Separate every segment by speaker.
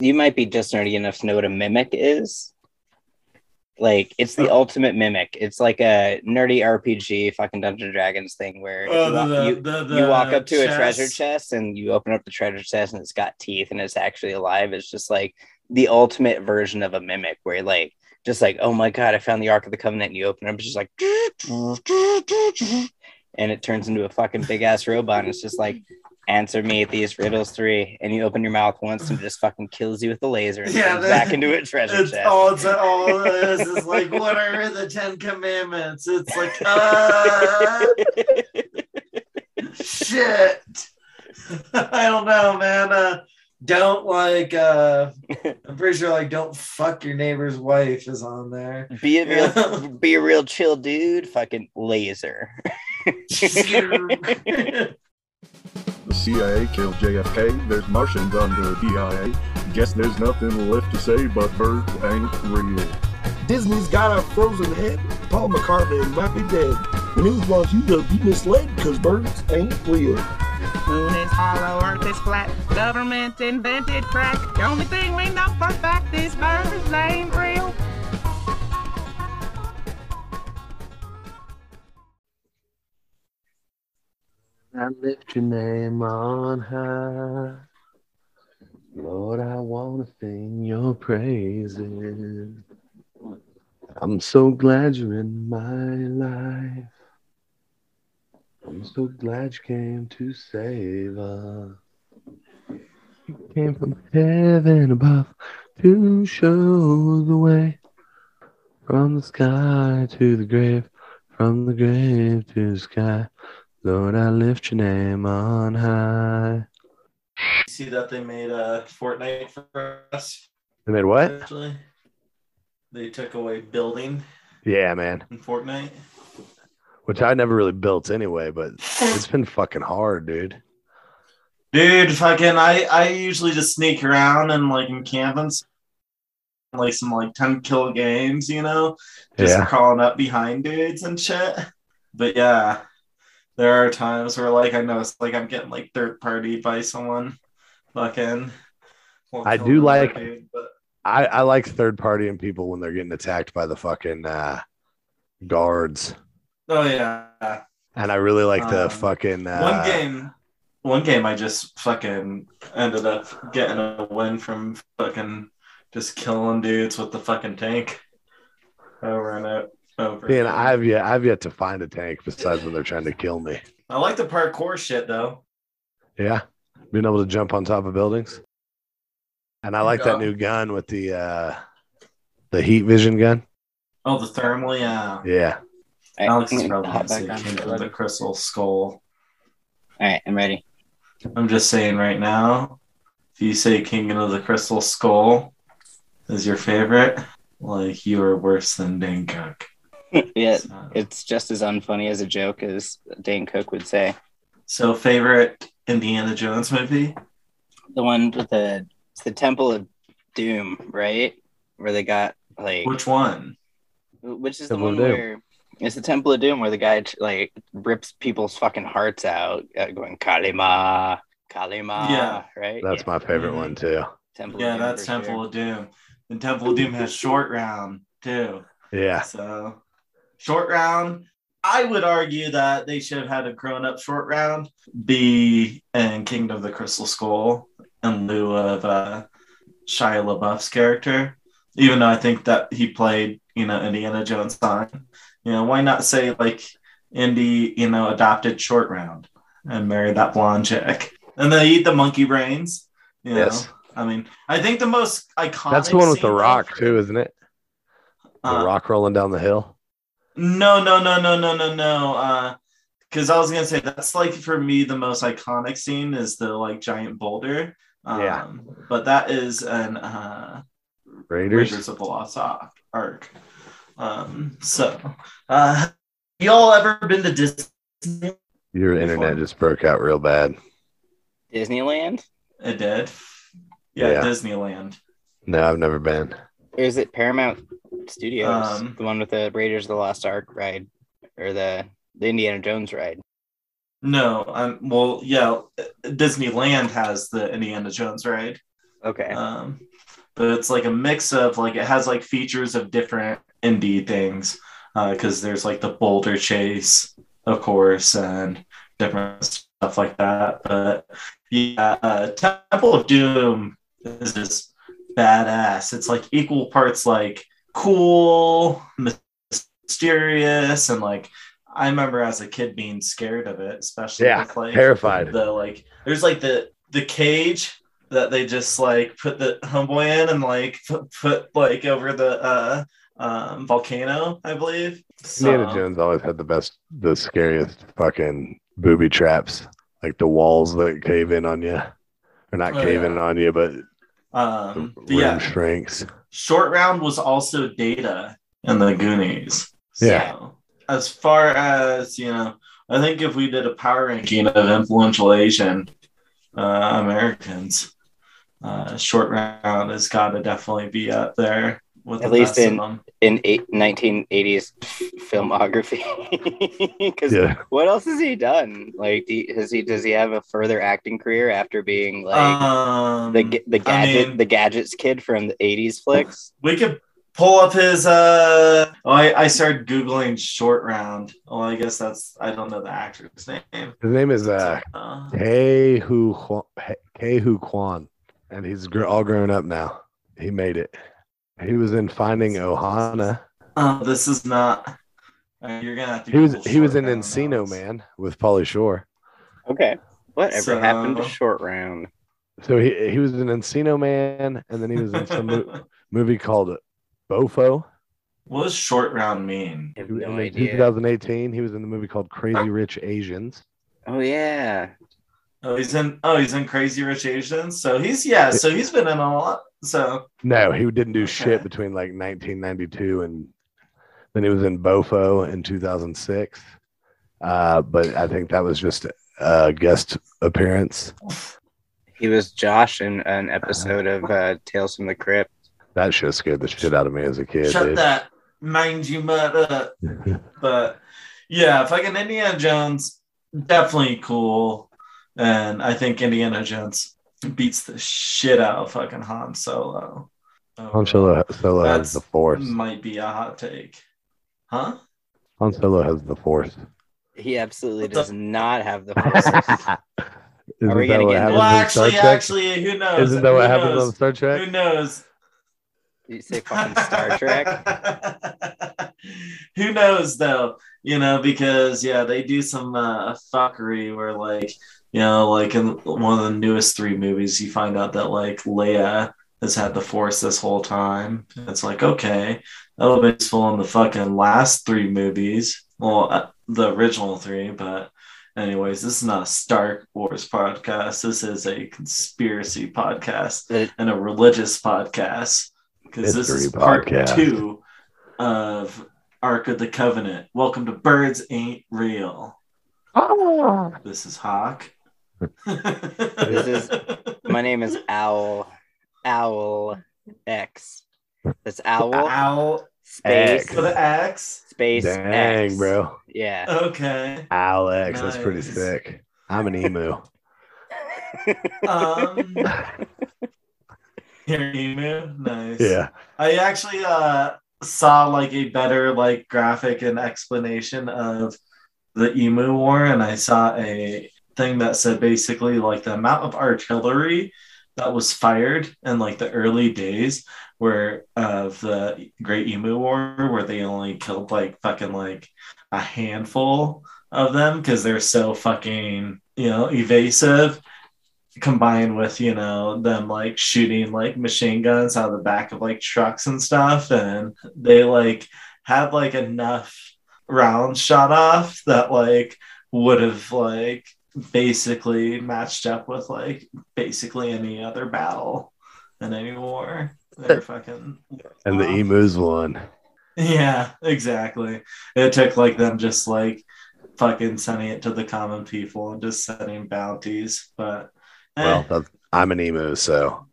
Speaker 1: You might be just nerdy enough to know what a mimic is. Like it's the
Speaker 2: Oh.
Speaker 1: ultimate mimic. It's like a nerdy RPG, fucking Dungeons and Dragons thing where
Speaker 2: Oh,
Speaker 1: you, walk,
Speaker 2: the-
Speaker 1: you,
Speaker 2: the-
Speaker 1: you walk up to a treasure
Speaker 2: chest.
Speaker 1: chest and you open up the treasure chest and it's got teeth and it's actually alive. It's just like the ultimate version of a mimic where like just like oh my god, I found the Ark of the Covenant. And you open it up, it's just like and it turns into a fucking big ass robot. And it's just like answer me these riddles three, and you open your mouth once and it just fucking kills you with the laser and
Speaker 2: Yeah, that-
Speaker 1: back into a treasure
Speaker 2: It's
Speaker 1: chest.
Speaker 2: all it's all it is is like what are the Ten Commandments? It's like uh shit. I don't know, man. Uh don't like uh I'm pretty sure like don't fuck your neighbor's wife is on there.
Speaker 1: Be a real,
Speaker 2: Yeah.
Speaker 1: be a real chill dude. Fucking laser.
Speaker 3: The CIA killed JFK. There's Martians under DIA. Guess there's nothing left to say but birds ain't real.
Speaker 4: Disney's got a frozen head. Paul McCartney might be dead. The news wants you to be misled because birds ain't real.
Speaker 5: Moon is hollow, earth is flat. Government invented crack. The only thing we know for fact is birds ain't real.
Speaker 6: I lift your name on high. Lord, I want to sing your praises. I'm so glad you're in my life. I'm so glad you came to save us. You came from heaven above to show the way. From the sky to the grave, from the grave to the sky. Lord, I lift your name on high.
Speaker 2: See that they made a Fortnite for us
Speaker 6: They made what?
Speaker 2: actually. They took away building
Speaker 6: Yeah, man.
Speaker 2: in Fortnite.
Speaker 6: Which I never really built anyway, but it's been fucking hard, dude.
Speaker 2: Dude, fucking, I I usually just sneak around and like in campings, like some like ten kill games, you know, just
Speaker 6: Yeah.
Speaker 2: crawling up behind dudes and shit. But yeah, there are times where like I know it's like I'm getting like third party by someone, fucking.
Speaker 6: I do like-
Speaker 2: dude, but
Speaker 6: I, I like third party and people when they're getting attacked by the fucking uh, guards.
Speaker 2: oh yeah,
Speaker 6: And I really like the
Speaker 2: Um,
Speaker 6: fucking uh,
Speaker 2: one game one game i just fucking ended up getting a win from fucking just killing dudes with the fucking tank over and o- over
Speaker 6: Man,
Speaker 2: again.
Speaker 6: I've yet I've yet to find a tank besides when they're trying to kill me.
Speaker 2: I like the parkour shit though
Speaker 6: Yeah. Being able to jump on top of buildings. And I like that new gun with the uh the heat vision gun.
Speaker 2: oh the thermal yeah
Speaker 6: Yeah.
Speaker 1: All right,
Speaker 2: alex is
Speaker 1: gonna
Speaker 2: probably
Speaker 1: hop back on.
Speaker 2: King of the crystal skull All
Speaker 1: right, I'm ready.
Speaker 2: i'm just saying right now if you say king of the crystal skull is your favorite like you are worse than dane cook
Speaker 1: yeah,
Speaker 2: So-
Speaker 1: it's just as unfunny as a joke as Dane Cook would say.
Speaker 2: so favorite indiana jones movie
Speaker 1: The one with the it's the Temple of Doom, right? Where they got like
Speaker 2: which one
Speaker 1: which is the
Speaker 6: Temple of
Speaker 1: one where it's the Temple of Doom where the guy like rips people's fucking hearts out, uh, going Kali Ma, Kalima.
Speaker 2: Yeah.
Speaker 1: right.
Speaker 6: That's my favorite one too.
Speaker 1: Temple.
Speaker 2: Yeah, that's Temple
Speaker 1: sure.
Speaker 2: of Doom. And Temple of Doom has short round too.
Speaker 6: Yeah.
Speaker 2: So short round. I would argue that they should have had a grown up short round be in Kingdom of the Crystal Skull in lieu of uh, Shia LaBeouf's character. Even though I think that he played, you know, Indiana Jones on. You know, why not say like Indy, you know, adopted short round and marry that blonde chick? And they eat the monkey brains. You know?
Speaker 6: Yes.
Speaker 2: I mean, I think the most iconic.
Speaker 6: That's the one with the rock too, isn't it? The
Speaker 2: Uh,
Speaker 6: rock rolling down the hill.
Speaker 2: No, no, no, no, no, no, no. Uh, because I was gonna say that's like for me the most iconic scene is the like giant boulder. Um,
Speaker 6: Yeah.
Speaker 2: But that is an uh,
Speaker 6: Raiders.
Speaker 2: Raiders of the Lost Ark. Ark. Um. So, uh, y'all ever been to Disney?
Speaker 6: Your
Speaker 2: Before.
Speaker 6: internet just broke out real bad.
Speaker 1: Disneyland.
Speaker 2: It did. Yeah,
Speaker 6: Yeah.
Speaker 2: Disneyland.
Speaker 6: No, I've never been.
Speaker 1: Is it Paramount Studios?
Speaker 2: Um,
Speaker 1: the one with the Raiders of the Lost Ark ride, or the the Indiana Jones ride?
Speaker 2: No, um, well, yeah, Disneyland has the Indiana Jones ride.
Speaker 1: Okay.
Speaker 2: Um, but it's like a mix of like it has like features of different indie things uh, because there's like the Boulder Chase, of course, and different stuff like that. But yeah, uh, Temple of Doom is just badass. It's like equal parts like cool, mysterious, and like I remember as a kid being scared of it, especially
Speaker 6: Yeah,
Speaker 2: with like
Speaker 6: Terrified.
Speaker 2: the like there's like the the cage that they just like put the homeboy in and like put, put like over the uh um volcano i believe
Speaker 6: Indiana
Speaker 2: So,
Speaker 6: Jones always had the best, the scariest fucking booby traps, like the walls that cave in on you, or not
Speaker 2: Oh,
Speaker 6: cave
Speaker 2: yeah.
Speaker 6: in on you, but
Speaker 2: um but yeah
Speaker 6: shrinks.
Speaker 2: short round was also data in the goonies
Speaker 6: Yeah.
Speaker 2: as far as you know i think if we did a power ranking of influential asian uh americans uh short round has got to definitely be up there
Speaker 1: At least in- In eight, 1980s filmography. Because
Speaker 6: Yeah.
Speaker 1: what else has he done? Like, do you- has he does he have a further acting career after being like
Speaker 2: um,
Speaker 1: the ga- the
Speaker 2: I
Speaker 1: gadget
Speaker 2: mean-
Speaker 1: the gadgets kid from the 80s flicks?
Speaker 2: we could pull up his uh oh, I, I started googling short round well i guess that's i don't know the actor's name
Speaker 6: His name is uh,
Speaker 2: uh,
Speaker 6: Ke Huy Ke Huy Quan, and he's gr- all grown up now. He made it. He was in Finding Ohana.
Speaker 2: oh this is not uh, you're gonna have to
Speaker 6: He was he was
Speaker 2: Short
Speaker 6: in Encino
Speaker 2: now.
Speaker 6: Man with Pauly Shore.
Speaker 1: Okay. Whatever
Speaker 2: So-
Speaker 1: happened to short round?
Speaker 6: So he he was in Encino Man, and then he was in some mo- movie called Bofo.
Speaker 2: what does short round mean
Speaker 1: I have
Speaker 6: In
Speaker 1: idea.
Speaker 6: 2018, he was in the movie called Crazy Rich Asians.
Speaker 1: Oh yeah.
Speaker 2: Oh he's in oh he's in crazy rich asians so he's yeah so he's been in a lot so
Speaker 6: No, he didn't do shit between like 1992 and then he was in Bofo in 2006. Uh, but I think that was just a guest appearance.
Speaker 1: He was Josh in an episode of uh, Tales from the Crypt.
Speaker 6: That shit scared the shit out of me as a kid.
Speaker 2: shut
Speaker 6: dude.
Speaker 2: that mind you up but yeah, fucking Indiana Jones, definitely cool. And I think Indiana Jones beats the shit out of fucking Han Solo.
Speaker 6: Han Solo, Solo has the Force.
Speaker 2: might be a hot take. Huh?
Speaker 6: Han Solo has the Force.
Speaker 1: He absolutely
Speaker 2: What the-
Speaker 1: does not have the force.
Speaker 6: Isn't
Speaker 1: we
Speaker 6: that
Speaker 1: gonna
Speaker 6: what
Speaker 1: get
Speaker 6: happens
Speaker 2: Well,
Speaker 6: in Star
Speaker 2: actually,
Speaker 6: Trek?
Speaker 2: actually, who knows?
Speaker 6: Isn't that
Speaker 2: Who
Speaker 6: what happens
Speaker 2: knows?
Speaker 6: on Star Trek?
Speaker 2: Who knows?
Speaker 1: you say fucking Star Trek?
Speaker 2: Who knows though? You know, because yeah, they do some uh, fuckery where like, you know, like in one of the newest three movies, you find out that like Leia has had the Force this whole time. It's like okay, that would have been useful in the fucking last three movies. Well, uh, the original three, but. Anyways, this is not a Star Wars podcast. This is a conspiracy podcast
Speaker 1: It-
Speaker 2: and a religious podcast because this is part
Speaker 6: podcast.
Speaker 2: two of Ark of the Covenant. Welcome to Birds Ain't Real. This is Hawk.
Speaker 1: This is- My name is Owl. Owl X. That's Owl
Speaker 2: Owl
Speaker 1: space
Speaker 6: X.
Speaker 2: for the X.
Speaker 1: space
Speaker 6: Dang,
Speaker 1: X.
Speaker 6: bro.
Speaker 1: Yeah.
Speaker 2: Okay.
Speaker 6: Alex, that's pretty sick. I'm an emu.
Speaker 2: Um, here, emu. Nice.
Speaker 6: yeah.
Speaker 2: I actually uh saw like a better like graphic and explanation of the emu war and I saw a thing that said basically like the amount of artillery that was fired in like the early days where of the Great Emu War where they only killed like fucking like a handful of them because they're so fucking you know evasive combined with you know them like shooting like machine guns out of the back of like trucks and stuff. And they like had like enough rounds shot off that like would have like basically matched up with like basically any other battle in any war they're fucking
Speaker 6: And the emus won.
Speaker 2: yeah, exactly. It took like them just like fucking sending it to the common people and just setting bounties. But eh,
Speaker 6: Well, I'm an emu, so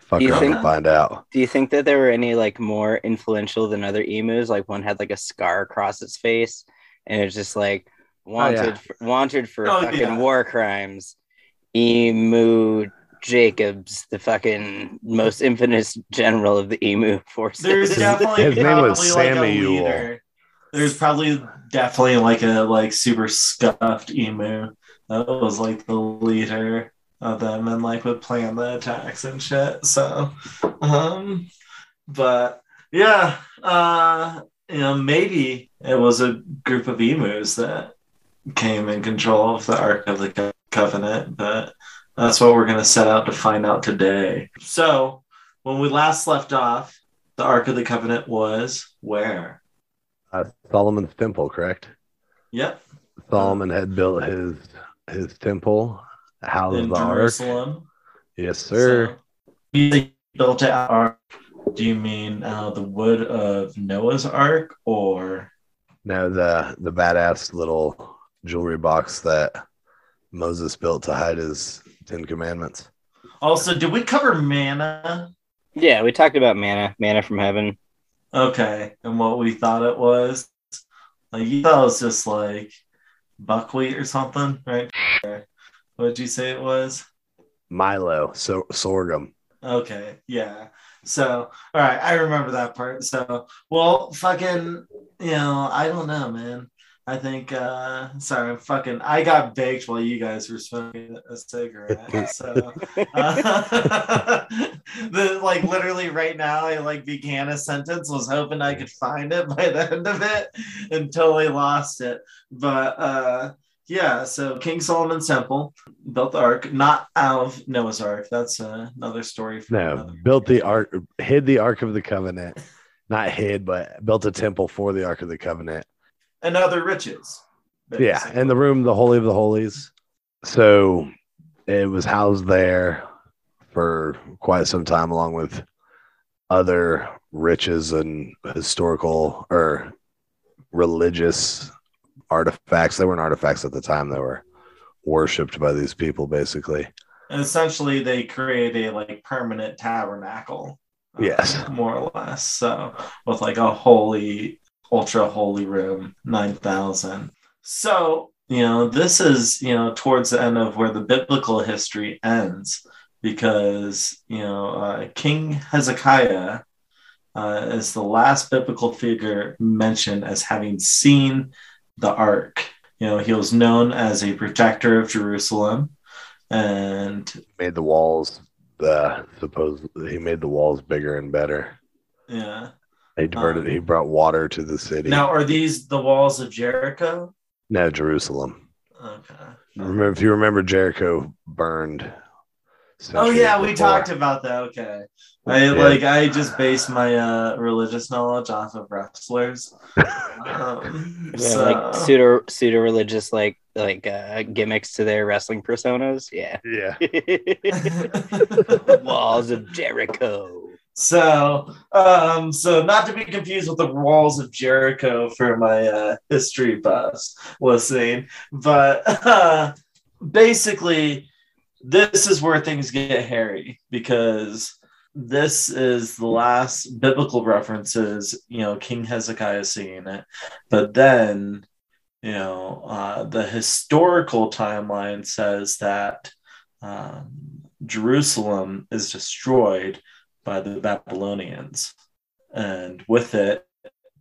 Speaker 6: fuck
Speaker 1: Do you think-
Speaker 6: and find out.
Speaker 1: Do you think that there were any like more influential than other emus? Like one had like a scar across its face, and it's just like wanted
Speaker 6: yeah.
Speaker 1: for, wanted for
Speaker 2: Oh,
Speaker 1: fucking
Speaker 2: yeah.
Speaker 1: war crimes. Emu Jacobs, the fucking most infamous general of the emu forces.
Speaker 2: There's definitely
Speaker 6: his name was
Speaker 2: probably like a
Speaker 6: Samuel.
Speaker 2: There's probably definitely like a like super scuffed emu that was like the leader of them and like would plan the attacks and shit. So, um, but yeah, uh, you know, maybe it was a group of emus that came in control of the Ark of the Covenant, but that's what we're going to set out to find out today. So, when we last left off, the Ark of the Covenant was where?
Speaker 6: Uh, Solomon's temple, correct?
Speaker 2: Yep,
Speaker 6: Solomon had built his his temple, housed
Speaker 2: in
Speaker 6: the ark.
Speaker 2: Jerusalem.
Speaker 6: Yes, sir.
Speaker 2: So, he built out. Ark. Do you mean uh, the wood of Noah's Ark or?
Speaker 6: No, the the badass little jewelry box that Moses built to hide his Ten Commandments.
Speaker 2: Also, did we cover manna?
Speaker 1: yeah, we talked about manna, manna from heaven.
Speaker 2: Okay, and what we thought it was. Like you thought it was just like buckwheat or something, right? What did you say it was?
Speaker 6: Milo, so sorghum.
Speaker 2: Okay, yeah. So, all right, I remember that part. So, well, fucking, you know, I don't know, man. I think, uh, sorry, I'm fucking, I got baked while you guys were smoking a cigarette. So, uh, the like literally right now, I like began a sentence, was hoping I could find it by the end of it, and totally lost it. But, uh, yeah, so King Solomon's temple built the ark, not out of Noah's ark. That's uh, another story. For
Speaker 6: No,
Speaker 2: another
Speaker 6: built the ark, hid the ark of the covenant. Not hid, but built a temple for the ark of the covenant.
Speaker 2: And other riches.
Speaker 6: Yeah,
Speaker 2: basically.
Speaker 6: and the room, the holy of the holies. So it was housed there for quite some time, along with other riches and historical or religious artifacts. They weren't artifacts at the time; they were worshipped by these people, basically.
Speaker 2: And essentially, they create a like permanent tabernacle. uh,
Speaker 6: Yes.
Speaker 2: more or less. So with like a holy, ultra holy room, nine thousand. So you know, this is you know towards the end of where the biblical history ends, because you know uh, King Hezekiah. Uh, is the last biblical figure mentioned as having seen the ark. You know, he was known as a protector of Jerusalem, and
Speaker 6: Made the walls. Uh, suppose he made the walls bigger and better.
Speaker 2: yeah.
Speaker 6: He diverted.
Speaker 2: Um,
Speaker 6: he brought water to the city.
Speaker 2: Now, are these the walls of Jericho?
Speaker 6: no, Jerusalem.
Speaker 2: Okay.
Speaker 6: Remember, if you remember, Jericho burned.
Speaker 2: Oh
Speaker 6: centuries
Speaker 2: yeah, we talked about that. Okay. I
Speaker 6: Yeah.
Speaker 2: like I just based my uh religious knowledge off of wrestlers. Um,
Speaker 1: Yeah,
Speaker 2: so-
Speaker 1: like pseudo pseudo religious like like uh, gimmicks to their wrestling personas. Yeah.
Speaker 6: Yeah.
Speaker 1: Walls of Jericho.
Speaker 2: So, um, so not to be confused with the walls of Jericho for my uh, history buffs listening, but uh, basically, this is where things get hairy because this is the last biblical references. You know, King Hezekiah seeing it, but then, you know, uh, the historical timeline says that um, Jerusalem is destroyed by the Babylonians, and with it,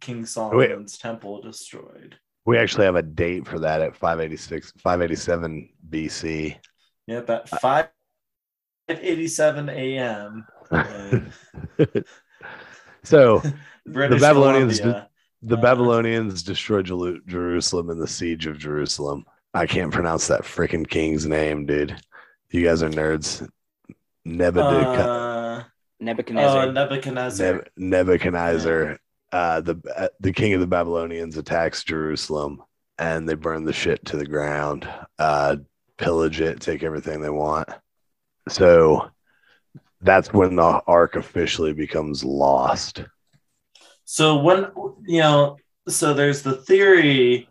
Speaker 2: King Solomon's temple destroyed.
Speaker 6: We actually have a date for that at 586, 587 BC.
Speaker 2: Yep, at five eighty-seven a.m.
Speaker 6: so
Speaker 2: the
Speaker 6: Babylonians the
Speaker 2: Uh,
Speaker 6: Babylonians destroyed Jerusalem in the siege of Jerusalem. I can't pronounce that freaking king's name, dude. You guys are nerds. Nebuchadnezzar.
Speaker 2: Uh,
Speaker 1: Nebuchadnezzar.
Speaker 2: oh, Nebuchadnezzar.
Speaker 6: Neb- Nebuchadnezzar, uh, the uh, the king of the Babylonians, attacks Jerusalem, and they burn the shit to the ground, uh, pillage it, take everything they want. So that's when the ark officially becomes lost.
Speaker 2: So when you know, so there's the theory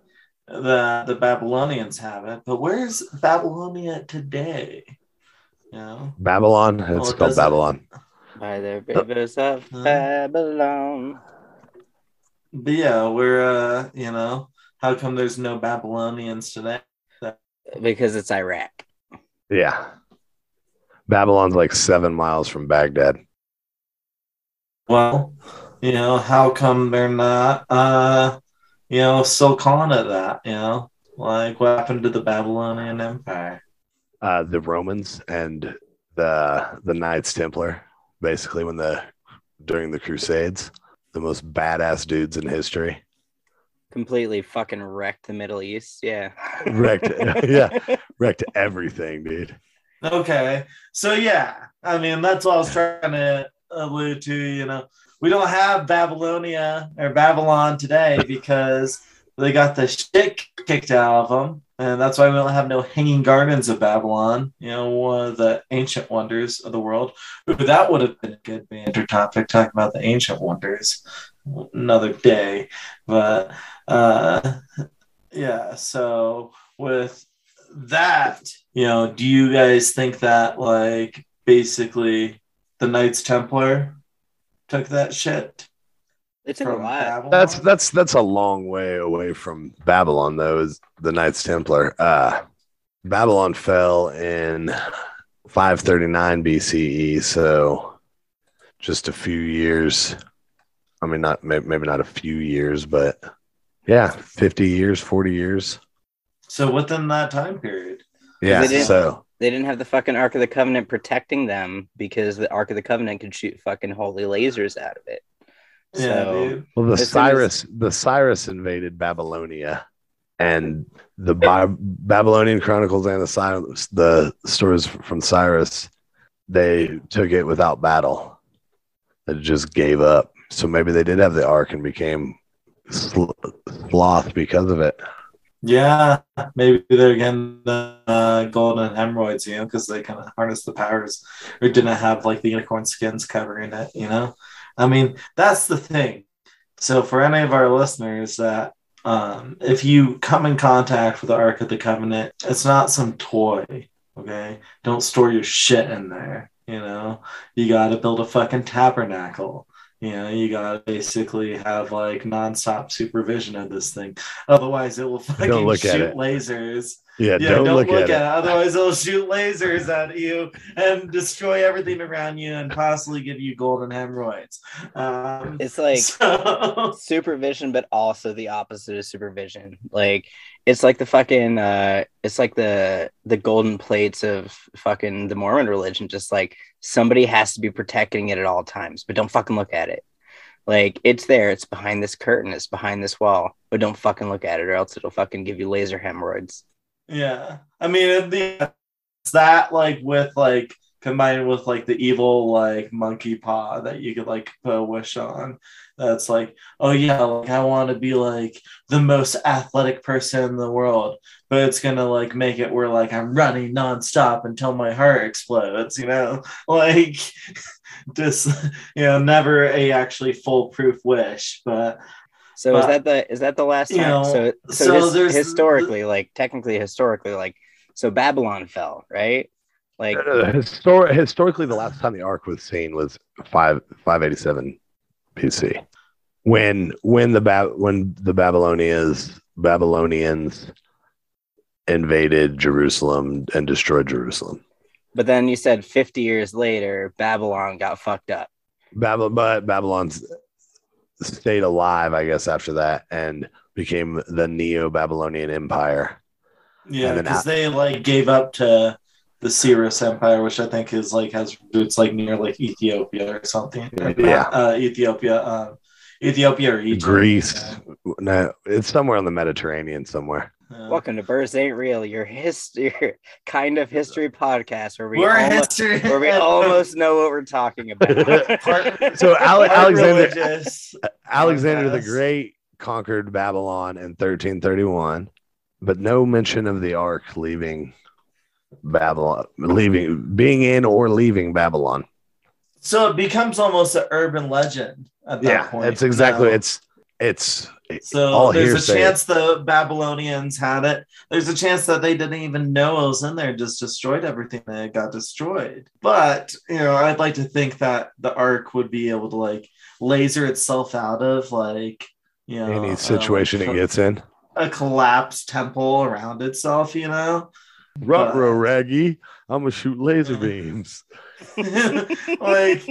Speaker 2: that the Babylonians have it, but where's Babylonia today? You know,
Speaker 6: Babylon, it's
Speaker 2: it
Speaker 6: called
Speaker 2: doesn't-
Speaker 6: Babylon.
Speaker 1: By the rivers of Babylon.
Speaker 2: but yeah, we're uh, you know, how come there's no Babylonians today?
Speaker 1: Because it's Iraq.
Speaker 6: Yeah. Babylon's like seven miles from Baghdad.
Speaker 2: Well, you know, how come they're not, uh, you know, still calling it that? You know, like what happened to the Babylonian Empire?
Speaker 6: Uh, the Romans and the the Knights Templar, basically when the during the Crusades, the most badass dudes in history.
Speaker 1: Completely fucking wrecked the Middle East. Yeah.
Speaker 6: Wrecked, yeah, wrecked everything, dude.
Speaker 2: Okay, so yeah, I mean that's what I was trying to allude to. You know, we don't have Babylonia or Babylon today because they got the shit kicked out of them, and that's why we don't have no hanging gardens of Babylon. You know, one of the ancient wonders of the world. Ooh, that would have been a good banter topic talking about the ancient wonders another day, but uh, yeah. So with that, you know, do you guys think that like basically the Knights Templar took that shit
Speaker 1: It took a
Speaker 2: from
Speaker 1: while.
Speaker 6: That's that's that's a long way away from Babylon, though. Is the Knights Templar? Uh, Babylon fell in 539 BCE, so just a few years. I mean, not maybe not a few years, but yeah, 50 years, 40 years.
Speaker 2: so within that time period.
Speaker 6: Yeah,
Speaker 1: They didn't-
Speaker 6: so
Speaker 1: They didn't have the fucking Ark of the Covenant protecting them because the Ark of the Covenant could shoot fucking holy lasers out of it.
Speaker 2: Yeah,
Speaker 1: So-
Speaker 2: dude.
Speaker 6: well, the
Speaker 1: As soon as-
Speaker 6: Cyrus, the Cyrus invaded Babylonia, and the Bi- Babylonian Chronicles and the Cyrus, the stories from Cyrus, they took it without battle. It just gave up. So maybe they did have the Ark and became sloth because of it.
Speaker 2: Yeah, maybe they're getting the uh, golden hemorrhoids, you know, because they kind of harness the powers or didn't have like the unicorn skins covering it, you know. I mean, that's the thing. So for any of our listeners that um, if you come in contact with the Ark of the Covenant, it's not some toy. Okay, don't store your shit in there. You know, you got to build a fucking tabernacle. You know, you gotta basically have like nonstop supervision of this thing. Otherwise, it will fucking
Speaker 6: look at
Speaker 2: shoot
Speaker 6: it.
Speaker 2: lasers.
Speaker 6: Yeah,
Speaker 2: Yeah,
Speaker 6: don't, look, at, it.
Speaker 2: Otherwise, it'll shoot lasers at you and destroy everything around you and possibly give you golden hemorrhoids. Um,
Speaker 1: It's like
Speaker 2: so-
Speaker 1: supervision, but also the opposite of supervision. Like it's like the fucking uh it's like the the golden plates of fucking the Mormon religion. Just like somebody has to be protecting it at all times, but don't fucking look at it. Like it's there, it's behind this curtain, it's behind this wall, but don't fucking look at it, or else it'll fucking give you laser hemorrhoids.
Speaker 2: Yeah, I mean, it's that like with like combined with like the evil like monkey paw that you could like put a wish on. That's like, oh yeah, like I want to be like the most athletic person in the world, but it's gonna like make it where like I'm running nonstop until my heart explodes. You know, like just you know, never a actually foolproof wish, but
Speaker 1: So is that the is that the last
Speaker 2: you
Speaker 1: time?
Speaker 2: know,
Speaker 1: so so,
Speaker 2: so
Speaker 1: his-
Speaker 2: there's-
Speaker 1: historically, like technically historically, like so Babylon fell, right? Like
Speaker 6: Uh, histor- historically, the last time the Ark was seen was five five eighty seven BC, when when the ba- when the Babylonians Babylonians invaded Jerusalem and destroyed Jerusalem.
Speaker 1: But then you said 50 years later, Babylon got fucked up.
Speaker 6: Babylon, but Babylon's stayed alive, I guess, after that and became the Neo Babylonian Empire.
Speaker 2: Yeah, because
Speaker 6: a-
Speaker 2: they like gave up to the Cyrus Empire, which I think is like has roots like near like Ethiopia or something.
Speaker 6: Yeah.
Speaker 2: uh, Ethiopia, um, Ethiopia or Egypt.
Speaker 6: Greece, no, it's somewhere on the Mediterranean somewhere.
Speaker 2: Yeah.
Speaker 1: Welcome to Birds Ain't Real, your history, your kind of history podcast where we
Speaker 2: We're
Speaker 1: almost,
Speaker 2: history.
Speaker 1: where we almost know what we're talking about.
Speaker 2: Part-
Speaker 6: So Ale- Alexander. Alexander the Great conquered Babylon in 1331, but no mention of the Ark leaving Babylon, leaving, being in or leaving Babylon.
Speaker 2: So it becomes almost an urban legend at that
Speaker 6: Yeah,
Speaker 2: point.
Speaker 6: it's exactly
Speaker 2: now.
Speaker 6: it's it's
Speaker 2: So there's a chance the Babylonians had it. There's a chance that they didn't even know it was in there, just destroyed everything that got destroyed. But you know, I'd like to think that the Ark would be able to like laser itself out of like you know
Speaker 6: any
Speaker 2: uh,
Speaker 6: situation
Speaker 2: like,
Speaker 6: it gets in.
Speaker 2: a collapsed temple around itself. You know,
Speaker 6: Ruh-roh, Raggy. I'm gonna shoot laser beams.
Speaker 2: like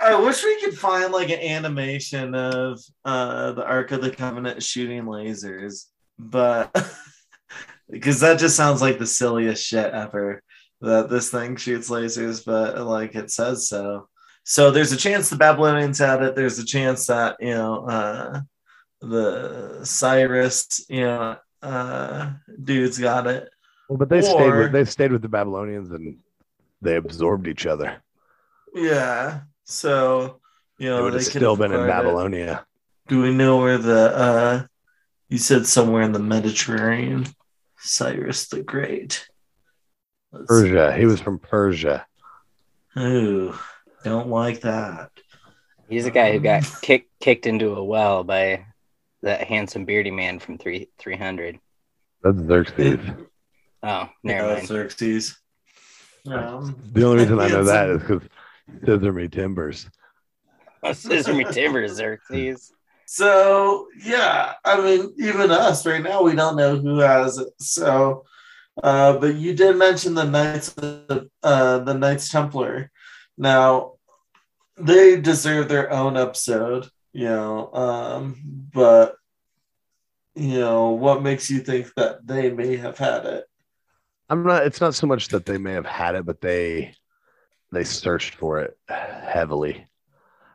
Speaker 2: I wish we could find like an animation of uh the Ark of the Covenant shooting lasers, but because that just sounds like the silliest shit ever that this thing shoots lasers, but like it says so. So there's a chance the Babylonians had it. There's a chance that you know uh the Cyrus, you know, uh dudes got it.
Speaker 6: Well, but they stayed with they stayed with the Babylonians and they absorbed each other.
Speaker 2: Yeah. So you
Speaker 6: They
Speaker 2: know
Speaker 6: would have
Speaker 2: they could
Speaker 6: still been in
Speaker 2: acquired it.
Speaker 6: Babylonia.
Speaker 2: Do we know where the uh you said somewhere in the Mediterranean? Cyrus the Great. Let's see.
Speaker 6: Persia. He was from Persia.
Speaker 2: Ooh, don't like that.
Speaker 1: He's the guy who got kicked kicked into a well by that handsome beardy man from three three hundred.
Speaker 6: That's Xerxes.
Speaker 1: Oh, never
Speaker 2: Yeah,
Speaker 1: mind.
Speaker 2: Xerxes. Um,
Speaker 6: The only reason I know that is because scissor me timbers.
Speaker 1: Scissor me timbers, Xerxes.
Speaker 2: So yeah, I mean, even us right now, we don't know who has it. So, uh, but you did mention the Knights, of, uh, the Knights Templar. Now, they deserve their own episode, you know. Um, but you know, what makes you think that they may have had it?
Speaker 6: I'm not. It's not so much that they may have had it, but they they searched for it heavily.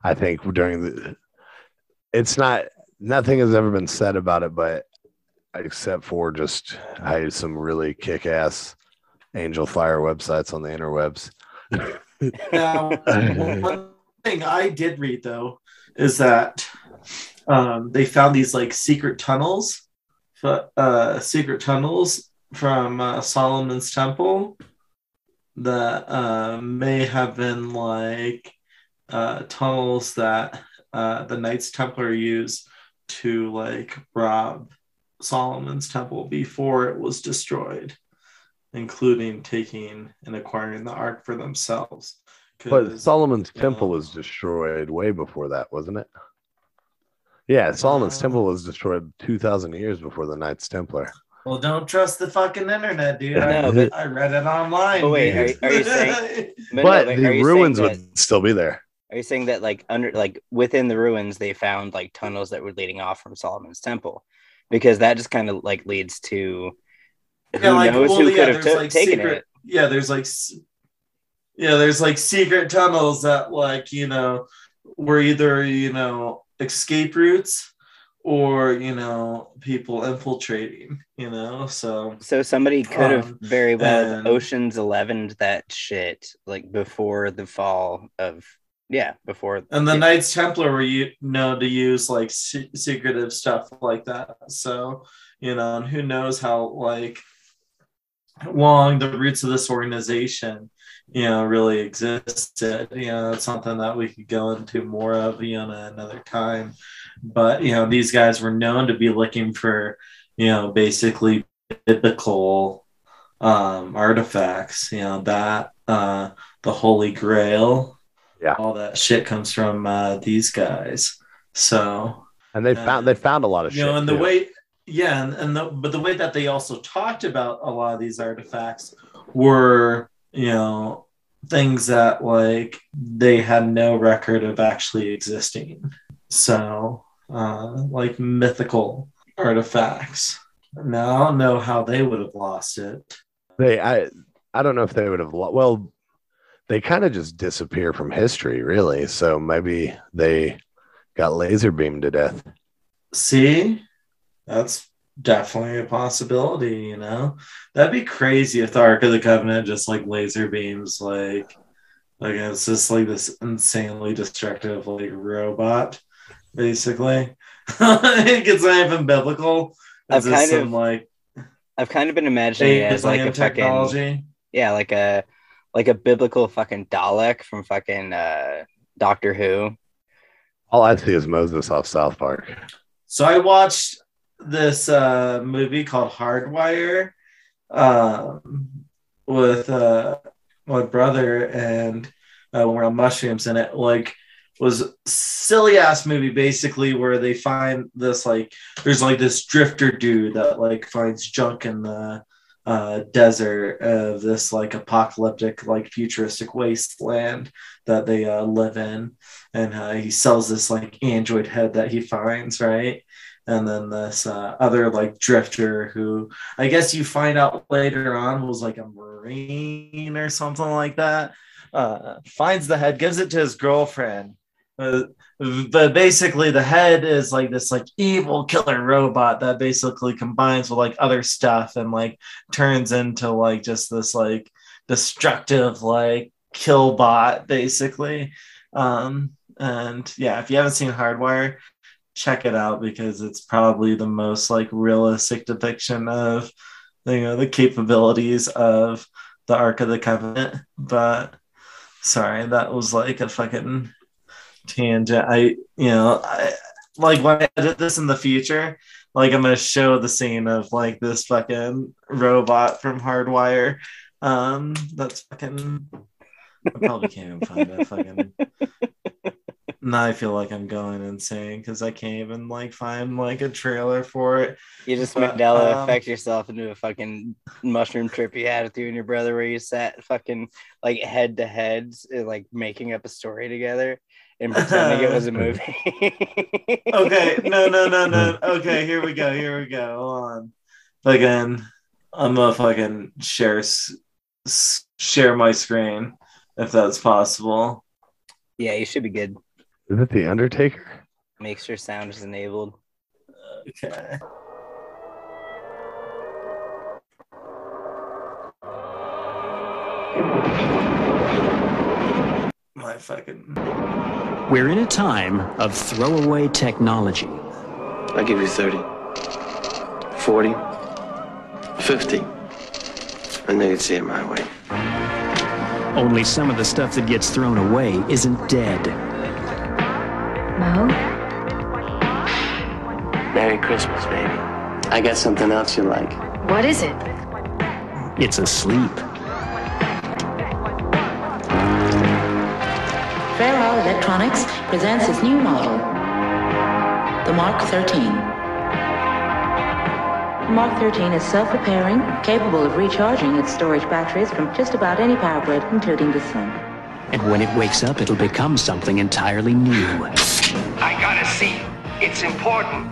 Speaker 6: I think during the. It's not. Nothing has ever been said about it, but except for just I had some really kick-ass Angelfire websites on the interwebs.
Speaker 2: Now, one thing I did read though is that um, they found these like secret tunnels, uh, secret tunnels from uh, Solomon's temple that uh, may have been like uh, tunnels that uh, the Knights Templar used to like rob Solomon's temple before it was destroyed, including taking and acquiring the ark for themselves.
Speaker 6: But Solomon's temple was destroyed way before that, wasn't it? Yeah, Solomon's
Speaker 2: Uh,
Speaker 6: temple was destroyed 2,000 years before the Knights Templar.
Speaker 2: Well, don't trust the fucking internet, dude.
Speaker 1: No,
Speaker 2: I,
Speaker 1: but-
Speaker 2: I read it online.
Speaker 1: But wait, are- are you saying- But, no,
Speaker 6: But
Speaker 1: but
Speaker 6: the
Speaker 1: you saying
Speaker 6: ruins
Speaker 1: that-
Speaker 6: would still be there.
Speaker 1: Are you saying that like under like within the ruins they found like tunnels that were leading off from Solomon's temple? Because that just kind of like leads to who
Speaker 2: Yeah, like,
Speaker 1: knows
Speaker 2: well,
Speaker 1: who
Speaker 2: yeah,
Speaker 1: could have
Speaker 2: there's,
Speaker 1: ta-
Speaker 2: like,
Speaker 1: taken
Speaker 2: secret-
Speaker 1: it.
Speaker 2: yeah, there's like, yeah, there's like secret tunnels that like you know were either you know escape routes or you know people infiltrating. You know, so
Speaker 1: So somebody could have
Speaker 2: Um,
Speaker 1: very well
Speaker 2: and-
Speaker 1: Ocean's Elevened that shit like before the fall of yeah before
Speaker 2: and the
Speaker 1: yeah.
Speaker 2: Knights Templar were you know to use like se- secretive stuff like that. So you know, and who knows how like long the roots of this organization, you know, really existed. You know, it's something that we could go into more of, you know, another time. But you know, these guys were known to be looking for, you know, basically biblical um artifacts, you know, that uh the Holy Grail.
Speaker 6: Yeah.
Speaker 2: All that shit comes from uh these guys. So
Speaker 6: And they
Speaker 2: Uh,
Speaker 6: found they found a lot of
Speaker 2: you
Speaker 6: shit.
Speaker 2: know, and the way, yeah, and, and the but the way that they also talked about a lot of these artifacts were, you know, things that like they had no record of actually existing. So, uh, like mythical artifacts. Now I don't know how they would have lost it.
Speaker 6: they I I don't know if they would have lo- well they kind of just disappear from history really. So maybe they got laser beamed to death.
Speaker 2: See, that's definitely a possibility. You know, that'd be crazy if the Ark of the Covenant just like laser beams, like, like it's just like this insanely destructive like robot, basically. it's not even biblical. It's
Speaker 1: I've
Speaker 2: just
Speaker 1: kind
Speaker 2: some
Speaker 1: of
Speaker 2: like
Speaker 1: I've kind of been imagining it as like
Speaker 2: alien
Speaker 1: a fucking
Speaker 2: technology.
Speaker 1: yeah like a like a biblical fucking Dalek from fucking uh Doctor Who.
Speaker 6: All I see is Moses off South Park.
Speaker 2: So I watched this uh, movie called Hardwire um, with uh, my brother, and uh, we're on mushrooms, and it like was silly ass movie basically where they find this like there's like this drifter dude that like finds junk in the uh, desert of this like apocalyptic, like futuristic wasteland that they uh, live in, and uh, he sells this like android head that he finds, right? And then this uh, other like drifter who I guess you find out later on was like a marine or something like that. Uh, finds the head, gives it to his girlfriend. Uh, but basically the head is like this like evil killer robot that basically combines with like other stuff and like turns into like just this like destructive like kill bot basically um and yeah if you haven't seen hardwire check it out because it's probably the most like realistic depiction of you know the capabilities of the ark of the covenant but sorry that was like a fucking tangent. I, you know, I, like when I edit this in the future, like I'm gonna show the scene of like this fucking robot from Hardwire. Um, that's fucking. I probably can't even find that fucking. Now I feel like I'm going insane because I can't even like find like a trailer for it.
Speaker 1: You just
Speaker 2: But,
Speaker 1: Mandela
Speaker 2: um,
Speaker 1: affect yourself into a fucking mushroom trip you had with you and your brother, where you sat fucking like head to heads, uh, like making up a story together and pretending it was a movie.
Speaker 2: okay, no, no, no, no. Okay, here we go. Here we go. Hold on. Again, I'm gonna fucking share share my screen if that's possible.
Speaker 1: Yeah, you should be good.
Speaker 6: Is it the Undertaker?
Speaker 1: Make sure sound is enabled.
Speaker 2: Okay. My fucking.
Speaker 7: We're in a time of throwaway technology.
Speaker 8: I give you 30, 40, 50. And then you'd see it my way.
Speaker 7: Only some of the stuff that gets thrown away isn't dead.
Speaker 9: Mo?
Speaker 8: Merry Christmas, baby. I got something else you like.
Speaker 9: What is it?
Speaker 7: It's asleep.
Speaker 10: Fairwell Electronics presents its new model, the Mark 13. The Mark 13 is self-repairing, capable of recharging its storage batteries from just about any power grid, including the sun.
Speaker 7: And when it wakes up, it'll become something entirely new.
Speaker 11: I gotta see. It's important.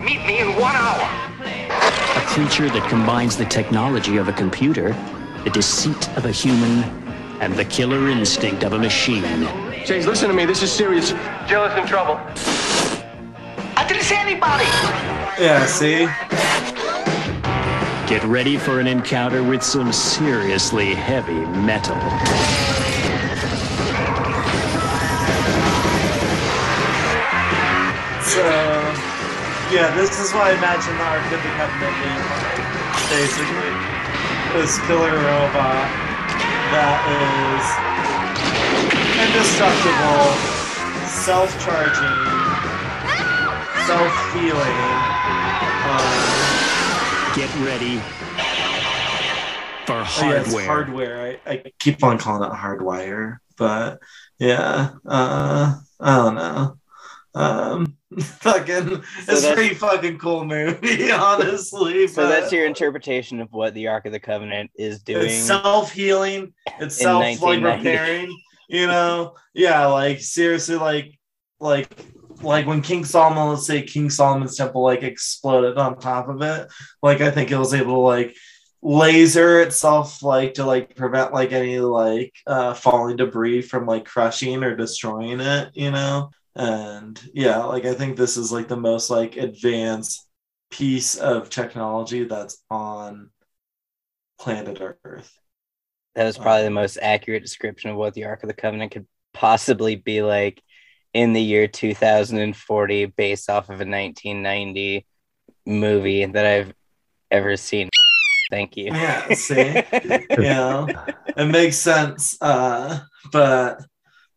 Speaker 11: Meet me in one hour.
Speaker 7: A creature that combines the technology of a computer, the deceit of a human, and the killer instinct of a machine.
Speaker 8: James, listen to me. This is serious. Jill is in trouble.
Speaker 11: I didn't see anybody.
Speaker 2: Yeah. See.
Speaker 7: Get ready for an encounter with some seriously heavy metal.
Speaker 2: So, yeah, this is what I imagine the Ark of the Covenant being like. Basically, this killer robot that is indestructible, self-charging, self-healing. Um,
Speaker 7: Get ready for
Speaker 2: Oh, yeah,
Speaker 7: hardware.
Speaker 2: hardware. I, I keep on calling it hardwire, but yeah, uh, I don't know. Um, fucking, it's a
Speaker 1: that's-
Speaker 2: pretty fucking cool movie, honestly.
Speaker 1: So that's your interpretation of what the Ark of the Covenant is doing.
Speaker 2: It's self healing. It's self like repairing. You know, yeah, like seriously, like like like when King Solomon, let's say King Solomon's temple like exploded on top of it. Like I think it was able to like laser itself like to like prevent like any like uh falling debris from like crushing or destroying it you know and yeah like i think this is like the most like advanced piece of technology that's on planet earth
Speaker 1: that was probably the most accurate description of what the Ark of the Covenant could possibly be like in the year 2040, based off of a 1990 movie that I've ever seen. Thank you.
Speaker 2: Yeah, see, you know, it makes sense. Uh, but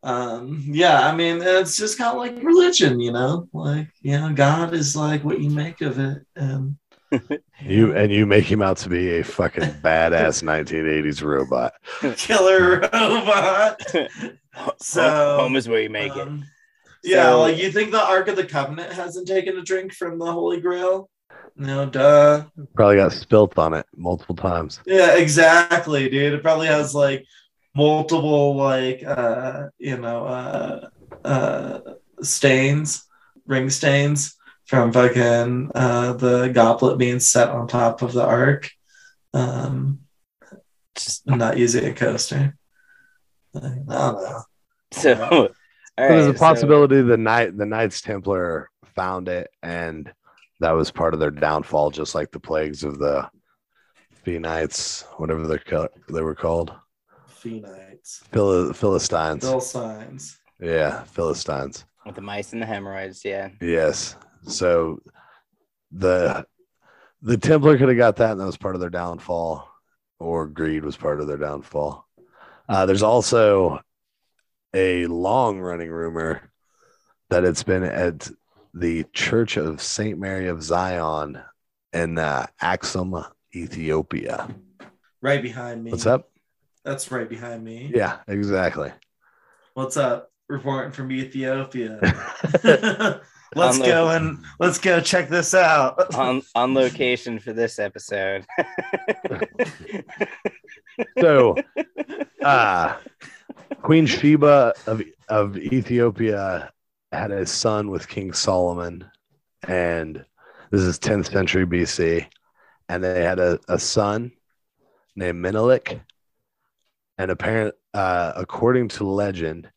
Speaker 2: um, yeah, I mean, it's just kind of like religion, you know, like you know, God is like what you make of it, and
Speaker 6: You and you make him out to be a fucking badass 1980s robot.
Speaker 2: killer robot. So
Speaker 1: home is where you make it.
Speaker 2: um, Yeah,
Speaker 1: So-
Speaker 2: like you think the Ark of the Covenant hasn't taken a drink from the Holy Grail? No, duh.
Speaker 6: Probably got spilt on it multiple times.
Speaker 2: Yeah, exactly, dude. It probably has like multiple like uh you know uh uh stains, ring stains from fucking uh the goblet being set on top of the ark. Um just not using a coaster. I don't know.
Speaker 1: So, all right,
Speaker 6: There's a
Speaker 1: so-
Speaker 6: possibility the knight the Knights Templar found it and that was part of their downfall, just like the plagues of the Knights, whatever they're ca- they were called.
Speaker 2: Phoenites.
Speaker 6: Phil- Philistines.
Speaker 2: Bill signs.
Speaker 6: Yeah, Philistines.
Speaker 1: with the mice and the hemorrhoids, yeah.
Speaker 6: Yes. So the the Templar could have got that, and that was part of their downfall, or greed was part of their downfall. Uh, there's also a long running rumor that it's been at the Church of Saint Mary of Zion in uh, Axum, Ethiopia.
Speaker 2: Right behind me.
Speaker 6: What's up?
Speaker 2: That's right behind me.
Speaker 6: Yeah, exactly.
Speaker 2: What's up? Reporting from Ethiopia. let's
Speaker 1: On the-
Speaker 2: go and let's go check this out.
Speaker 1: on on location for this episode.
Speaker 6: So, uh, Queen Sheba of, of Ethiopia had a son with King Solomon, and this is 10th century BC. And they had a, a son named Menelik. And apparent, uh, according to legend,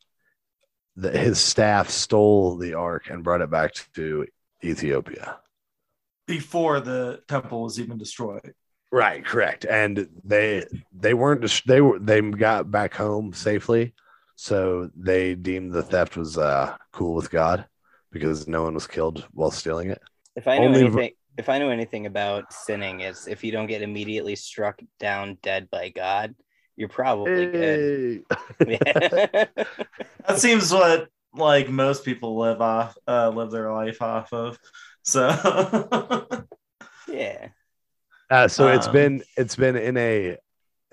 Speaker 6: that his staff stole the ark and brought it back to Ethiopia.
Speaker 2: Before the temple was even destroyed.
Speaker 6: Right, correct. And they they weren't they were they got back home safely, so they deemed the theft was uh cool with God because no one was killed while stealing it.
Speaker 1: If I know
Speaker 6: Only-
Speaker 1: anything, if I know anything about sinning, it's if you don't get immediately struck down dead by God, you're probably good.
Speaker 2: That seems what like most people live off uh live their life off of. So
Speaker 1: yeah.
Speaker 6: Uh, so it's been it's been in a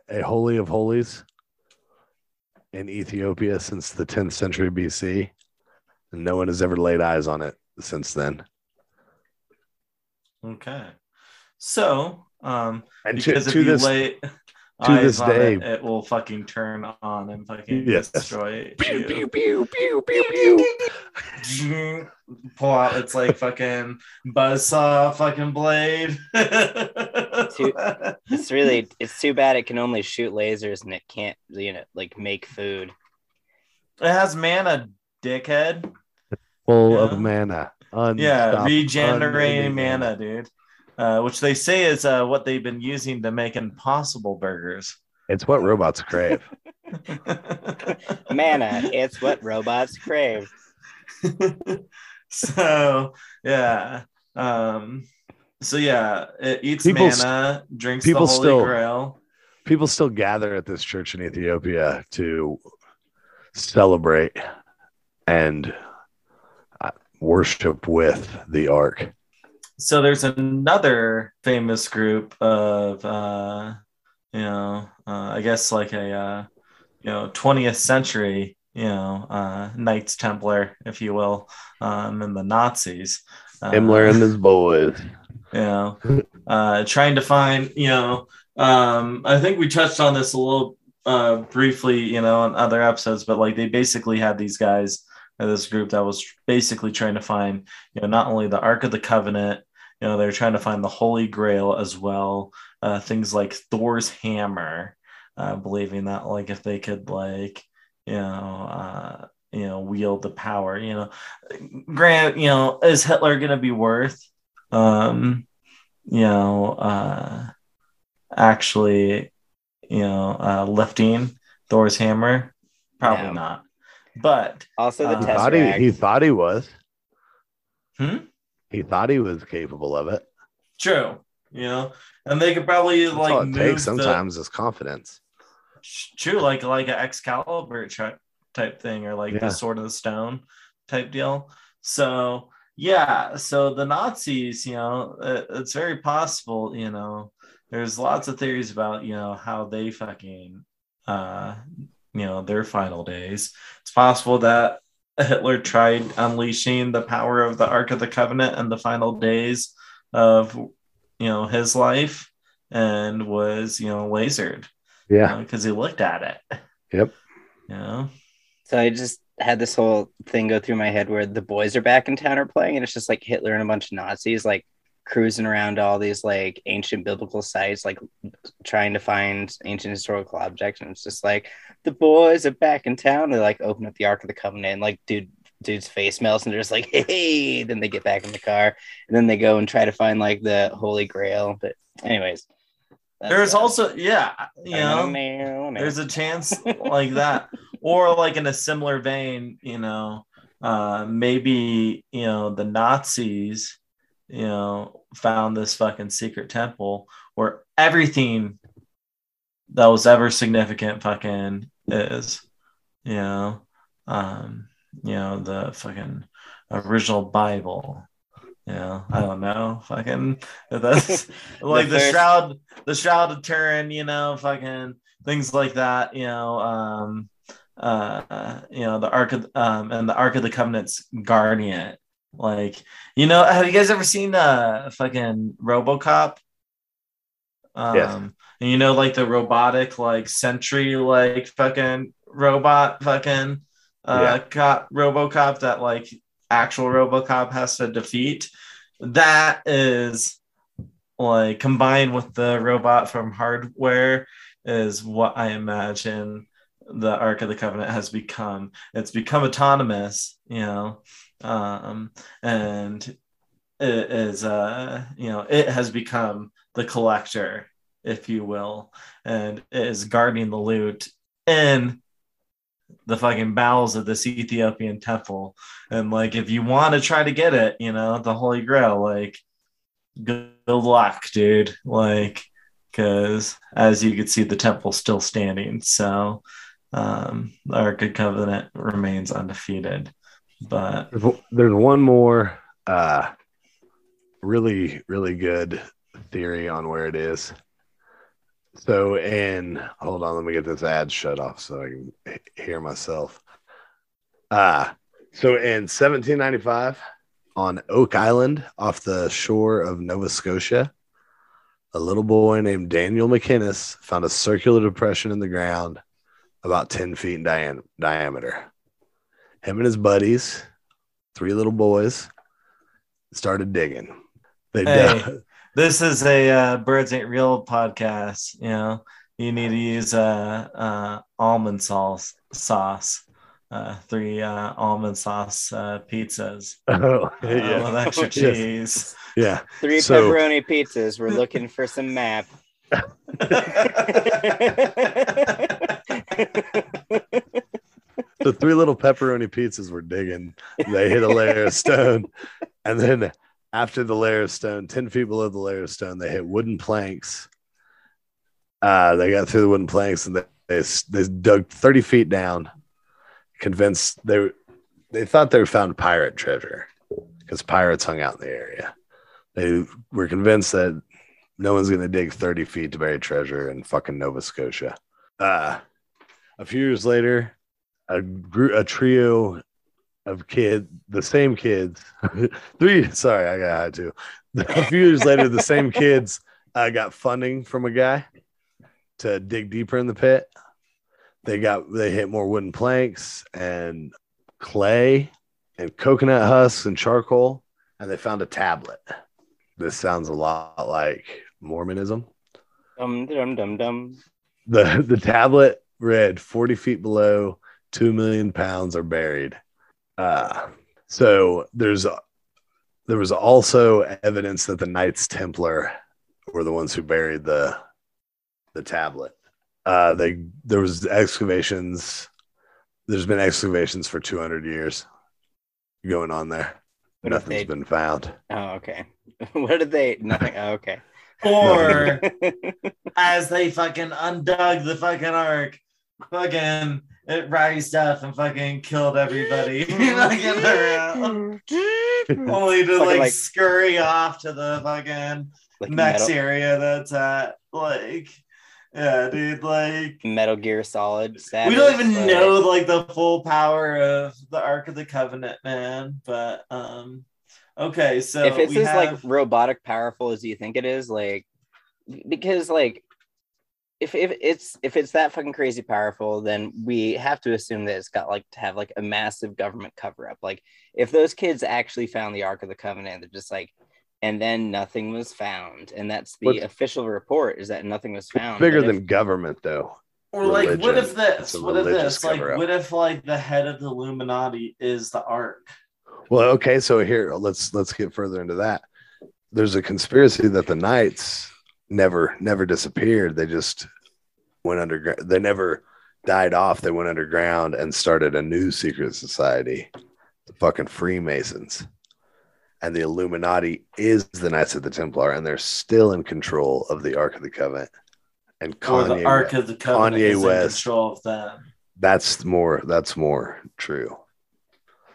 Speaker 6: a holy of holies in Ethiopia since the 10th century BC, and no one has ever laid eyes on it since then.
Speaker 2: Okay. So, um,
Speaker 6: And to-
Speaker 2: because if
Speaker 6: to
Speaker 2: you
Speaker 6: this-
Speaker 2: lay
Speaker 6: to
Speaker 2: eyes
Speaker 6: this day-
Speaker 2: it, it will fucking turn on and fucking
Speaker 6: Yes.
Speaker 2: destroy
Speaker 6: Pew,
Speaker 2: you.
Speaker 6: pew, pew, pew, pew, pew.
Speaker 2: Pull out its like fucking buzzsaw fucking blade.
Speaker 1: Too, it's really it's too bad it can only shoot lasers and it can't you know like make food.
Speaker 2: It has mana, dickhead.
Speaker 6: Full
Speaker 2: Yeah.
Speaker 6: of mana.
Speaker 2: Yeah, regenerating mana, dude. Uh, which they say is uh, what they've been using to make impossible burgers.
Speaker 6: It's what robots crave.
Speaker 1: Mana, it's what robots crave.
Speaker 2: so yeah. Um, so yeah, it eats
Speaker 6: People s-
Speaker 2: mana, drinks
Speaker 6: people
Speaker 2: the holy
Speaker 6: still-
Speaker 2: grail.
Speaker 6: People still gather at this church in Ethiopia to celebrate and uh, worship with the ark.
Speaker 2: So there's another famous group of uh, you know, uh, I guess like a uh, you know 20th century you know uh, Knights Templar, if you will, um, and the Nazis. Uh,
Speaker 6: Himmler and his boys.
Speaker 2: you know, uh, trying to find, you know, um, I think we touched on this a little uh, briefly, you know, on other episodes, but like they basically had these guys, uh, this group that was basically trying to find, you know, not only the Ark of the Covenant, you know, they're trying to find the Holy Grail as well, uh, things like Thor's hammer, uh, believing that like if they could like, you know, uh, you know, wield the power, you know, grant, you know, is Hitler going to be worth, um, you know, uh, actually, you know, uh, lifting Thor's hammer? Probably
Speaker 1: No.
Speaker 2: not. But
Speaker 1: Also, the
Speaker 2: Uh,
Speaker 6: He thought he, he thought he was.
Speaker 2: Hmm?
Speaker 6: He thought he was capable of it.
Speaker 2: true, you know, and they could probably
Speaker 6: That's
Speaker 2: like
Speaker 6: all it takes
Speaker 2: the-
Speaker 6: sometimes is confidence.
Speaker 2: true, like like an Excalibur type thing, or like
Speaker 6: Yeah.
Speaker 2: the Sword of the Stone type deal. So yeah, so the Nazis, you know, it, it's very possible, you know, there's lots of theories about you know how they fucking, uh, you know, their final days. It's possible that Hitler tried unleashing the power of the Ark of the Covenant in the final days of you know his life and was you know lasered
Speaker 6: Yeah.
Speaker 2: because he looked at it.
Speaker 6: Yep.
Speaker 2: You know,
Speaker 1: So I just had this whole thing go through my head where the boys are back in town are playing, and it's just like Hitler and a bunch of Nazis like cruising around all these like ancient biblical sites, like trying to find ancient historical objects. And it's just like the boys are back in town. They like open up the Ark of the Covenant, and like dude, dude's face melts, and they're just like, hey. Then they get back in the car, and then they go and try to find like the Holy Grail. But anyways,
Speaker 2: there's
Speaker 1: uh,
Speaker 2: also yeah, you know, there's a chance like that or like in a similar vein you know uh maybe you know the nazis you know found this fucking secret temple where everything that was ever significant fucking is you know um you know the fucking original bible. Yeah, i don't know fucking that's like the
Speaker 1: first-
Speaker 2: shroud the shroud of turin you know fucking things like that you know um uh you know the ark of um and the ark of the covenant's guardian. Like you know have you guys ever seen uh fucking robocop um
Speaker 6: Yes.
Speaker 2: and you know like the robotic like sentry like fucking robot fucking uh
Speaker 6: Yeah.
Speaker 2: cop robocop that like actual robocop has to defeat that is like combined with the robot from hardware is what i imagine the ark of the covenant has become it's become autonomous you know um and is uh you know it has become the collector if you will and is guarding the loot in the fucking bowels of this ethiopian temple. And like if you want to try to get it you know the holy grail like good, good luck dude. Like because as you can see the temple's still standing. So um our good covenant remains undefeated. But
Speaker 6: there's one more uh, really, really good theory on where it is. So, and hold on, let me get this ad shut off so I can hear myself. Uh, so in 1795, on Oak Island off the shore of Nova Scotia, a little boy named Daniel McInnes found a circular depression in the ground about 10 feet in diam- diameter. Him and his buddies, three little boys, started digging. They
Speaker 2: Hey.
Speaker 6: dug-
Speaker 2: this is a uh, birds ain't real podcast you know you need to use uh, uh almond sauce sauce uh three uh almond sauce uh pizzas
Speaker 6: Oh,
Speaker 2: uh, with extra
Speaker 6: Yes.
Speaker 2: cheese
Speaker 6: Yeah.
Speaker 1: Three
Speaker 6: So-
Speaker 1: pepperoni pizzas. We're looking for some map.
Speaker 6: the three little pepperoni pizzas were digging. They hit a layer of stone. And then after the layer of stone, 10 feet below the layer of stone, they hit wooden planks. Uh, they got through the wooden planks and they, they, they dug 30 feet down, convinced they, they thought they found pirate treasure because pirates hung out in the area. They were convinced that no one's going to dig 30 feet to bury treasure in fucking Nova Scotia. Uh, a few years later, a group, a trio of kids, the same kids, three. Sorry, I got high too. A few years later, the same kids uh, got funding from a guy to dig deeper in the pit. They got they hit more wooden planks and clay and coconut husks and charcoal, and they found a tablet. This sounds a lot like Mormonism.
Speaker 1: Dum dum dum dum.
Speaker 6: The the tablet read 40 feet below, two million pounds are buried. Uh, so there's there was also evidence that the Knights Templar were the ones who buried the the tablet. Uh, they there was excavations. There's been excavations for 200 years going on there.
Speaker 1: What if
Speaker 6: Nothing's
Speaker 1: they-
Speaker 6: been found.
Speaker 1: Oh, okay. what did they? Nothing. Oh, okay.
Speaker 2: or as they fucking undug the fucking ark, fucking it rised up and fucking killed everybody. fucking around. Only to like,
Speaker 1: like-
Speaker 2: scurry off to the fucking
Speaker 1: Like
Speaker 2: next
Speaker 1: metal,
Speaker 2: area that's at like yeah, dude, like
Speaker 1: Metal Gear Solid. Status,
Speaker 2: we don't even
Speaker 1: like-
Speaker 2: know like the full power of the Ark of the Covenant, man. But um Okay, so
Speaker 1: if it's as like robotic powerful as you think it is, like because like if if it's if it's that fucking crazy powerful, then we have to assume that it's got like to have like a massive government cover up. Like if those kids actually found the Ark of the Covenant, they're just like, and then nothing was found, and that's the
Speaker 6: What's-
Speaker 1: official report is that nothing was found.
Speaker 6: Bigger
Speaker 1: But if-
Speaker 6: than government, though.
Speaker 2: Or like, what if this? What if this? Like,
Speaker 6: cover-up.
Speaker 2: what if like the head of the Illuminati is the Ark?
Speaker 6: Well, okay, so here let's let's get further into that. There's a conspiracy that the knights never never disappeared. They just went underground. They never died off. They went underground and started a new secret society, the fucking Freemasons. And the Illuminati is the Knights of the Templar, and they're still in control of the Ark of the Covenant. And
Speaker 2: Or the
Speaker 6: Kanye,
Speaker 2: Ark of the Covenant
Speaker 6: Kanye
Speaker 2: is in
Speaker 6: West.
Speaker 2: control of them.
Speaker 6: that's more that's more true.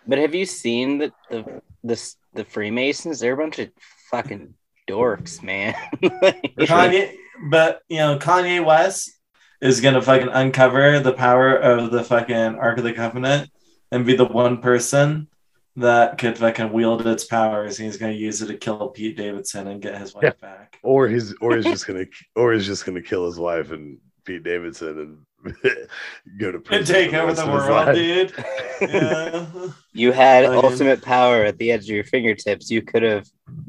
Speaker 1: But have you seen the the the, the Freemasons? They're a bunch of fucking dorks, man. Like-
Speaker 2: Kanye, but you know, Kanye West is gonna fucking uncover the power of the fucking Ark of the Covenant and be the one person that could fucking wield its powers. He's gonna use it to kill Pete Davidson and get his wife
Speaker 6: Yeah.
Speaker 2: back.
Speaker 6: or he's or he's just gonna or he's just gonna kill his wife and Pete Davidson and go to prison
Speaker 2: And take over the world, dude. Yeah.
Speaker 1: you had
Speaker 2: Fucking-
Speaker 1: ultimate power at the edge of your fingertips. You could have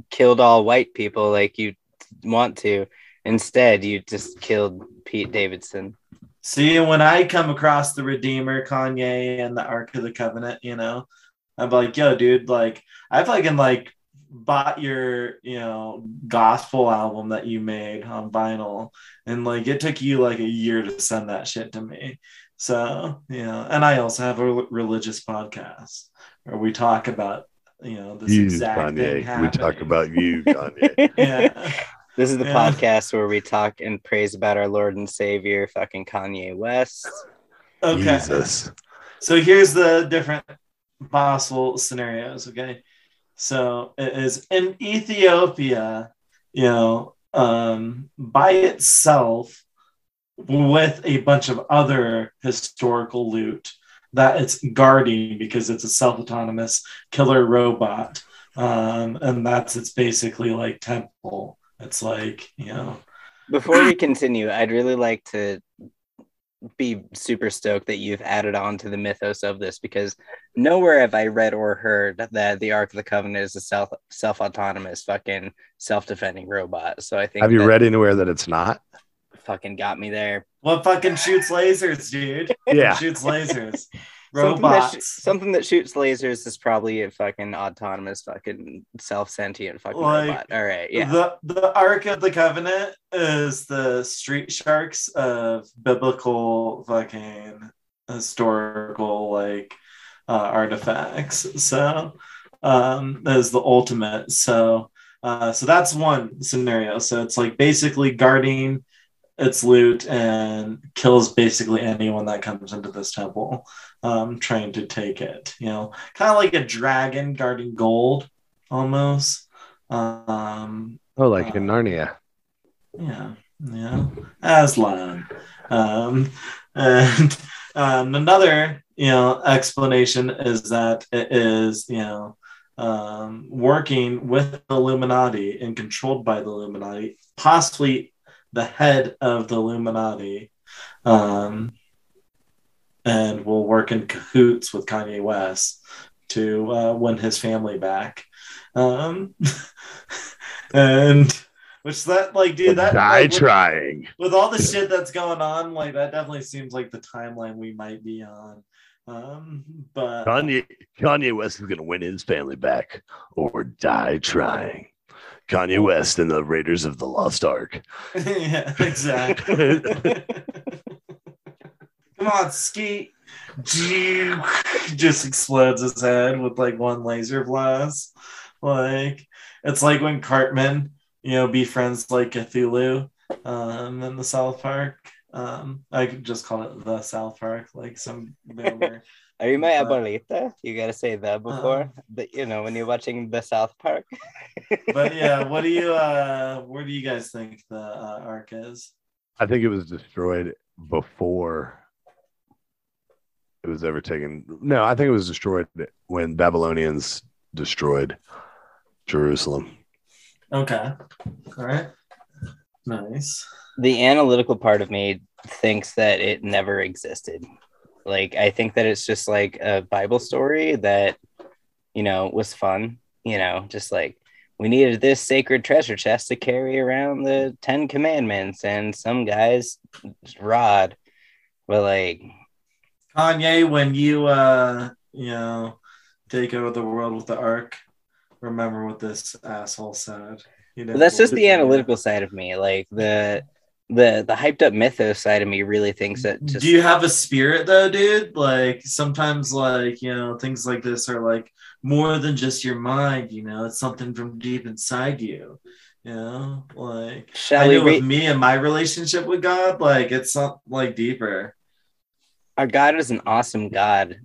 Speaker 1: killed all white people like you want to. Instead, you just killed Pete Davidson.
Speaker 2: See, when I come across the Redeemer, Kanye, and the Ark of the Covenant, you know, I'm like, yo, dude, like, I fucking like bought your, you know, gospel album that you made on vinyl, and like, it took you like a year to send that shit to me. So, you know, and I also have a religious podcast where we talk about, you know, this
Speaker 6: You,
Speaker 2: exact thing
Speaker 6: Kanye. We talk about you, Kanye.
Speaker 2: yeah.
Speaker 1: This is the
Speaker 2: Yeah.
Speaker 1: podcast where we talk and praise about our Lord and Savior, fucking Kanye West.
Speaker 2: Okay.
Speaker 6: Jesus.
Speaker 2: So here's the different possible scenarios. Okay. So it is in Ethiopia, you know, um, by itself with a bunch of other historical loot that it's guarding because it's a self autonomous killer robot. Um, and that's its basically like temple. It's like, you know,
Speaker 1: Before we continue, I'd really like to be super stoked that you've added on to the mythos of this because nowhere have I read or heard that the Ark of the Covenant is a self self autonomous fucking self defending robot. So I think
Speaker 6: Have you read anywhere that it's not?
Speaker 1: fucking got me there.
Speaker 2: what fucking shoots lasers, dude?
Speaker 6: Yeah.
Speaker 2: shoots lasers.
Speaker 1: Something that, sh-
Speaker 2: Robots.
Speaker 1: something that shoots lasers is probably a fucking autonomous, fucking self sentient fucking
Speaker 2: Like,
Speaker 1: robot. All right, yeah.
Speaker 2: The the Ark of the Covenant is the street sharks of biblical fucking historical like uh, artifacts. So um that is the ultimate. So uh so that's one scenario. So it's like basically guarding its loot and kills basically anyone that comes into this temple um trying to take it you know kind of like a dragon guarding gold almost um
Speaker 6: Oh, like in
Speaker 2: Uh,
Speaker 6: Narnia.
Speaker 2: yeah, yeah, Aslan. Um, and um, another, you know, explanation is that it is, you know, um, working with the Illuminati and controlled by the Illuminati, possibly the head of the Illuminati, um, and will work in cahoots with Kanye West to uh, win his family back. Um, and which that like dude that
Speaker 6: Die
Speaker 2: like, with-
Speaker 6: trying.
Speaker 2: with all the shit that's going on, like that definitely seems like the timeline we might be on. Um, but
Speaker 6: Kanye Kanye West is gonna win his family back or die trying. Kanye West and the Raiders of the Lost Ark.
Speaker 2: yeah, exactly. Come on, Skete. Just explodes his head with like one laser blast. Like it's like when Cartman, you know, befriends like Cthulhu um in the South Park. Um, I could just call it the South Park, like some boomer.
Speaker 1: Are you my
Speaker 2: But-
Speaker 1: abuelita? You gotta say that before. But you know, when you're watching the South Park.
Speaker 2: but yeah, what do you uh where do you guys think the uh, arc is?
Speaker 6: I think it was destroyed before it was ever taken. No, I think it was destroyed when Babylonians destroyed Jerusalem.
Speaker 2: Okay. All right. Nice.
Speaker 1: the analytical part of me thinks that it never existed. Like I think that it's just like a Bible story that you know was fun. You know, just like we needed this sacred treasure chest to carry around the Ten Commandments and some guy's rod. But like,
Speaker 2: Kanye, when you uh you know take over the world with the arc, remember what this asshole said. You know, well,
Speaker 1: that's just the analytical side of me. Like the the the hyped up mythos side of me really thinks that just
Speaker 2: Do you have a spirit though, dude? Like sometimes like, you know, things like this are like more than just your mind, you know, it's something from deep inside you. You know, like
Speaker 1: Shall
Speaker 2: I know
Speaker 1: re-
Speaker 2: with me and my relationship with God, like it's something like deeper.
Speaker 1: Our God is an awesome God.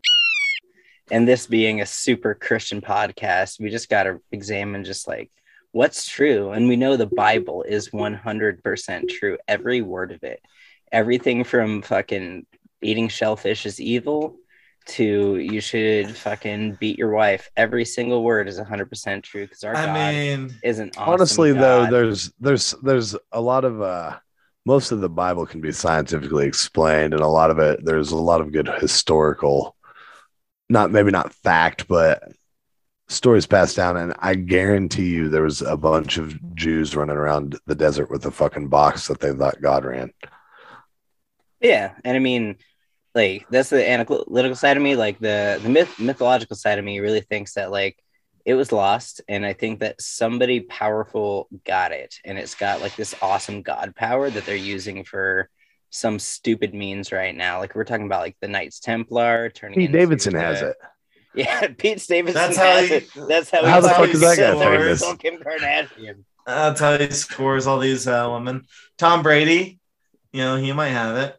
Speaker 1: And this being a super Christian podcast, we just got to examine just like what's true. And we know the Bible is 100% true, every word of it. Everything from fucking eating shellfish is evil to you should fucking beat your wife. Every single word is 100% true because our
Speaker 2: I
Speaker 1: God
Speaker 2: mean,
Speaker 1: is an awesome
Speaker 6: Honestly, though, there's there's there's a lot of uh most of the Bible can be scientifically explained, and a lot of it there's a lot of good historical, not maybe not fact, but stories passed down. And I guarantee you, there was a bunch of Jews running around the desert with a fucking box that they thought God ran.
Speaker 1: Yeah, and I mean, like that's the analytical side of me. Like the the myth mythological side of me really thinks that like it was lost, and I think that somebody powerful got it, and it's got like this awesome god power that they're using for some stupid means right now. Like we're talking about like the Knights Templar turning.
Speaker 6: Pete Davidson
Speaker 1: the-
Speaker 6: has it.
Speaker 1: Yeah, Pete Davidson
Speaker 2: That's how
Speaker 1: has
Speaker 2: he-
Speaker 1: it. That's how.
Speaker 6: How
Speaker 1: he
Speaker 6: the fuck is that guy
Speaker 1: scores
Speaker 6: famous?
Speaker 1: Kim Kardashian.
Speaker 2: that's how he scores all these uh, women. Tom Brady, you know, he might have it.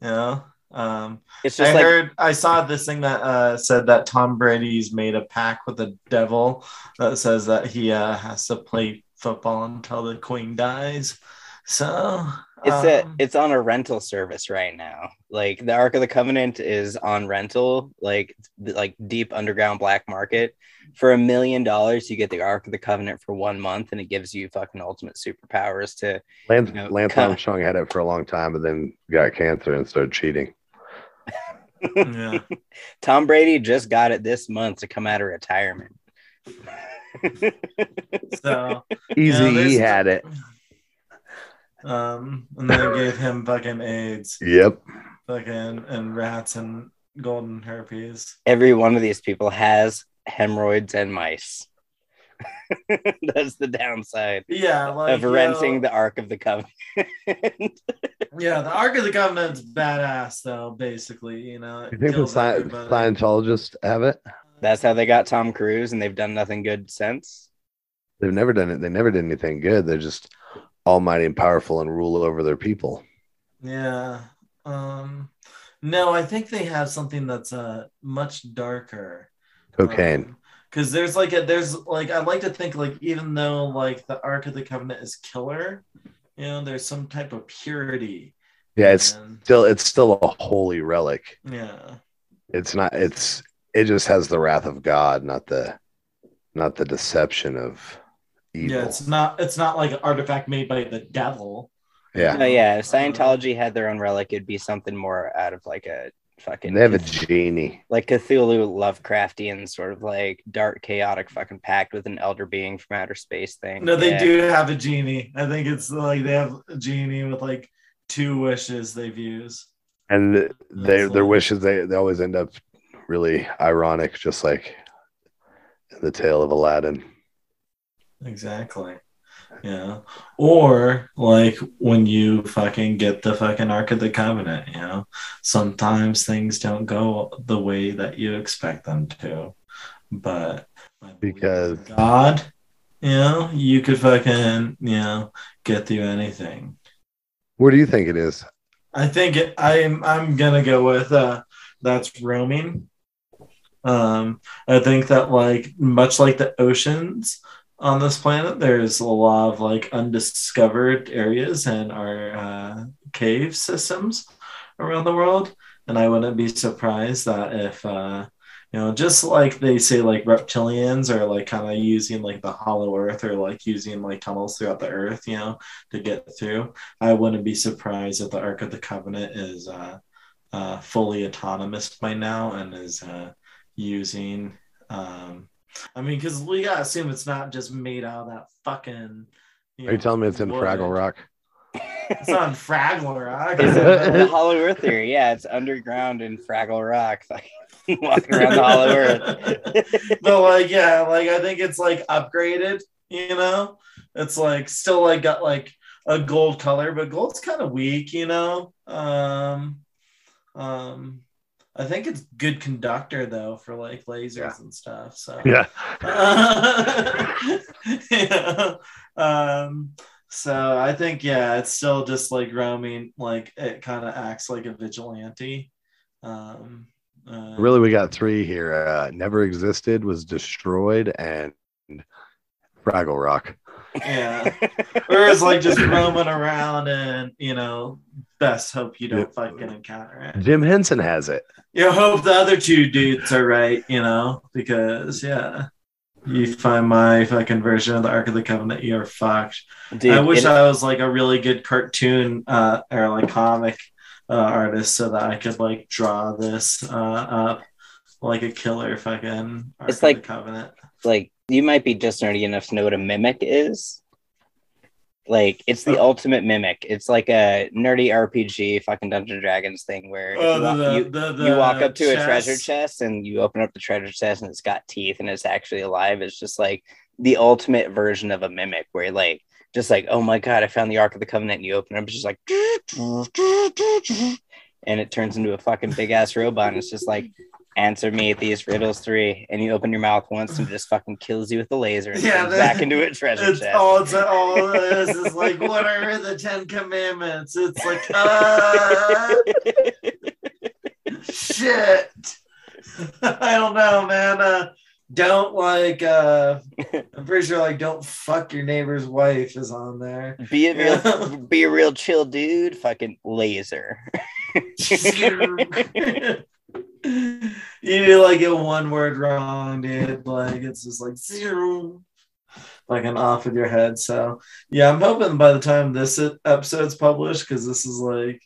Speaker 2: You know, um,
Speaker 1: It's just
Speaker 2: I
Speaker 1: like
Speaker 2: heard I saw this thing that uh, said that Tom Brady's made a pact with the devil that says that he uh, has to play football until the queen dies. So
Speaker 1: It's a
Speaker 2: um,
Speaker 1: it's on a rental service right now. Like the Ark of the Covenant is on rental, like like deep underground black market. For a million dollars, you get the Ark of the Covenant for one month, and it gives you fucking ultimate superpowers to.
Speaker 6: Lance,
Speaker 1: You know,
Speaker 6: Lance Armstrong had it for a long time, but then got cancer and started cheating.
Speaker 2: Yeah.
Speaker 1: Tom Brady just got it this month to come out of retirement.
Speaker 2: So
Speaker 6: Easy
Speaker 2: Yeah, there's-
Speaker 6: E had it.
Speaker 2: um, and they gave him fucking AIDS,
Speaker 6: Yep.
Speaker 2: fucking and rats and golden herpes.
Speaker 1: Every one of these people has hemorrhoids and mice. That's the downside
Speaker 2: Yeah, like
Speaker 1: of
Speaker 2: yo,
Speaker 1: renting the Ark of the Covenant.
Speaker 2: Yeah, the Ark of the Covenant's badass though. Basically, you know, it
Speaker 6: You think the sci- Scientologists have it?
Speaker 1: That's how they got Tom Cruise, and they've done nothing good since.
Speaker 6: They've never done it. They never did anything good. They're just almighty and powerful and rule over their people.
Speaker 2: Yeah. Um no, I think they have something that's uh much darker.
Speaker 6: Cocaine.
Speaker 2: Because there's like a there's like I like to think like even though like the Ark of the Covenant is killer, you know, there's some type of purity.
Speaker 6: yeah, it's
Speaker 2: and-
Speaker 6: still it's still a holy relic.
Speaker 2: yeah.
Speaker 6: It's not. It's it just has the wrath of God, not the not the deception of evil.
Speaker 2: Yeah, it's not it's not like an artifact made by the devil.
Speaker 6: Yeah.
Speaker 1: No, yeah. If uh, Scientology had their own relic, it'd be something more out of like a fucking
Speaker 6: They have a genie.
Speaker 1: like Cthulhu Lovecraftian sort of like dark, chaotic fucking pact with an elder being from outer space thing.
Speaker 2: No, they
Speaker 1: Yeah.
Speaker 2: do have a genie. I think it's like they have a genie with like two wishes they've used.
Speaker 6: And th- they,
Speaker 2: That's
Speaker 6: their
Speaker 2: like-
Speaker 6: wishes they, they always end up really ironic, just like in the tale of Aladdin.
Speaker 2: Exactly. Yeah. Or like when you fucking get the fucking Ark of the Covenant, you know, sometimes things don't go the way that you expect them to. But
Speaker 6: Because
Speaker 2: God, you know, you could fucking, you know, get through anything.
Speaker 6: what do you think it is?
Speaker 2: I think it, I'm I'm gonna go with uh that's roaming. Um, I think that like much like the oceans on this planet, there's a lot of like undiscovered areas and our uh, cave systems around the world, and I wouldn't be surprised that if uh, You know, just like they say, like reptilians are like kind of using like the hollow earth or like using like tunnels throughout the earth, you know, to get through. I wouldn't be surprised if the Ark of the Covenant is uh, uh, fully autonomous by now and is uh, using. Um, I mean, because we gotta assume it's not just made out of that fucking.
Speaker 6: Are you telling me it's in
Speaker 2: wood.
Speaker 6: Fraggle Rock?
Speaker 2: It's on Fraggle Rock.
Speaker 1: Is it the Hollow Earth theory? Yeah, it's underground in Fraggle Rock, fucking walking around the Hollow Earth.
Speaker 2: but like, yeah, like I think it's like upgraded. You know, it's like still like got like a gold color, but gold's kind of weak. You know, um, um, I think it's good conductor though for like lasers and stuff. So
Speaker 6: Yeah.
Speaker 2: yeah. Um, so I think yeah, it's still just like roaming. Like it kind of acts like a vigilante. Um, uh,
Speaker 6: Really, we got three here. Uh, Never existed, was destroyed, and Fraggle Rock.
Speaker 2: Yeah. or it's like just roaming around and you know, best hope you don't fucking encounter it.
Speaker 6: Jim Henson has it.
Speaker 2: You hope the other two dudes are right, you know, because yeah. You find my fucking version of the Ark of the Covenant, you're fucked.
Speaker 1: Dude,
Speaker 2: I wish
Speaker 1: it-
Speaker 2: I was like a really good cartoon uh, or like comic uh, artist so that I could like draw this uh, up like a killer fucking Ark
Speaker 1: It's
Speaker 2: of the
Speaker 1: like-
Speaker 2: Covenant.
Speaker 1: like you might be just nerdy enough to know what a mimic is. Like it's
Speaker 2: Oh.
Speaker 1: the uh, ultimate mimic. It's like a nerdy RPG fucking Dungeons and Dragons thing where
Speaker 2: Oh,
Speaker 1: you, walk,
Speaker 2: the-
Speaker 1: you,
Speaker 2: the-
Speaker 1: you walk up to a treasure
Speaker 2: chest.
Speaker 1: chest and you open up the treasure chest and it's got teeth and it's actually alive. It's just like the ultimate version of a mimic where like just like, oh my god, I found the Ark of the Covenant and you open it up, it's just like and it turns into a fucking big ass robot and it's just like answer me these riddles three and you open your mouth once and just fucking kills you with a laser and
Speaker 2: Yeah, that-
Speaker 1: back into a treasure
Speaker 2: It's
Speaker 1: chest
Speaker 2: all it's all it is is like what are the Ten Commandments? It's like uh shit. I don't know, man. Uh don't like uh I'm pretty sure like don't fuck your neighbor's wife is on there.
Speaker 1: be a real be a real chill dude fucking laser
Speaker 2: you do like get one word wrong, dude. Like it's just like zero, like an off with your head. So yeah, I'm hoping by the time this episode's published, because this is like,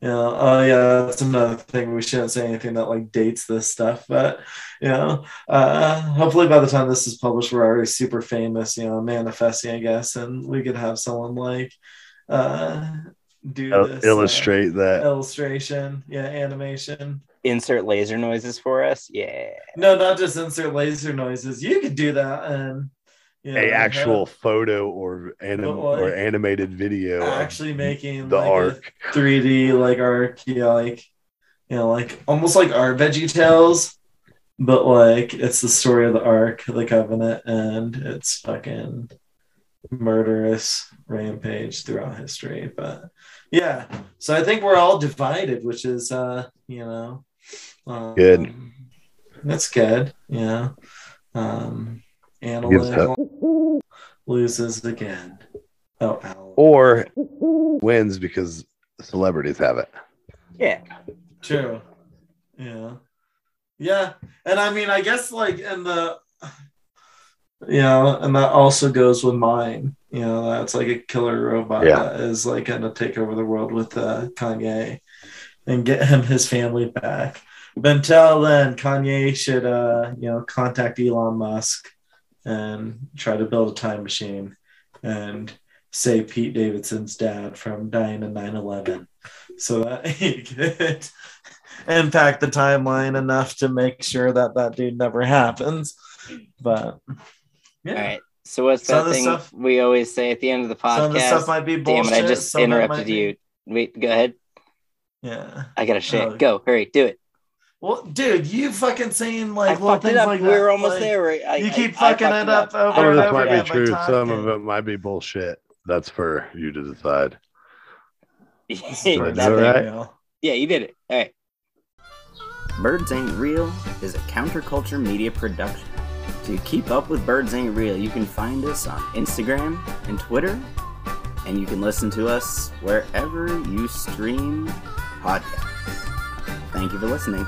Speaker 2: you know, oh yeah, that's another thing. We shouldn't say anything that like dates this stuff, but you know, uh, hopefully by the time this is published, we're already super famous. You know, manifesting, I guess, and we could have someone like uh do
Speaker 6: Il-
Speaker 2: this uh,
Speaker 6: illustrate that.
Speaker 2: illustration, yeah, animation.
Speaker 1: insert laser noises for us yeah
Speaker 2: No, not just insert laser noises. You could do that and you know,
Speaker 6: a
Speaker 2: have-
Speaker 6: actual photo or anim-
Speaker 2: like,
Speaker 6: or animated video.
Speaker 2: actually making
Speaker 6: the
Speaker 2: like
Speaker 6: arc.
Speaker 2: a 3D like arc, yeah, like you know, like almost like our Veggie Tales, but like it's the story of the Ark, the Covenant, and it's fucking murderous rampage throughout history. But yeah, so I think we're all divided, which is uh, you know, um,
Speaker 6: Good.
Speaker 2: That's good. Yeah. Um,
Speaker 6: Gives
Speaker 2: Analytical loses again. Oh, Al.
Speaker 6: Or wins because celebrities have it.
Speaker 1: yeah
Speaker 2: True. Yeah. Yeah. And I mean, I guess like in the, you know, and that also goes with mine. You know, that's like a killer robot
Speaker 6: Yeah.
Speaker 2: that is like going to take over the world with uh, Kanye and get him his family back. But until then, Kanye should, uh, you know, contact Elon Musk and try to build a time machine and save Pete Davidson's dad from dying in 9 11 so that he could impact the timeline enough to make sure that that dude never happens. But yeah,
Speaker 1: all right so what's
Speaker 2: Some
Speaker 1: that thing
Speaker 2: stuff-
Speaker 1: we always say at the end of the podcast
Speaker 2: some of the stuff might be bullshit.
Speaker 1: damn it i just
Speaker 2: some
Speaker 1: interrupted
Speaker 2: might be-
Speaker 1: you wait go ahead
Speaker 2: Yeah.
Speaker 1: i gotta shit
Speaker 2: Oh.
Speaker 1: go hurry do it
Speaker 2: Well, dude, you fucking saying
Speaker 1: I
Speaker 2: like little
Speaker 1: fucked it
Speaker 2: things
Speaker 1: up.
Speaker 2: like
Speaker 1: we
Speaker 2: that.
Speaker 1: were almost
Speaker 2: like,
Speaker 1: there. Right? I,
Speaker 2: you keep
Speaker 1: I
Speaker 2: fucking
Speaker 1: fucked
Speaker 2: it up over
Speaker 6: Some of
Speaker 2: and over
Speaker 6: might be true. Some of it might be bullshit. That's for you to decide.
Speaker 1: Yeah,
Speaker 6: Is
Speaker 1: that
Speaker 6: that right?
Speaker 1: Yeah, you did it. All right. Birds Ain't Real is a counterculture media production. To keep up with Birds Ain't Real, you can find us on Instagram and Twitter, and you can listen to us wherever you stream podcasts. Thank you for listening.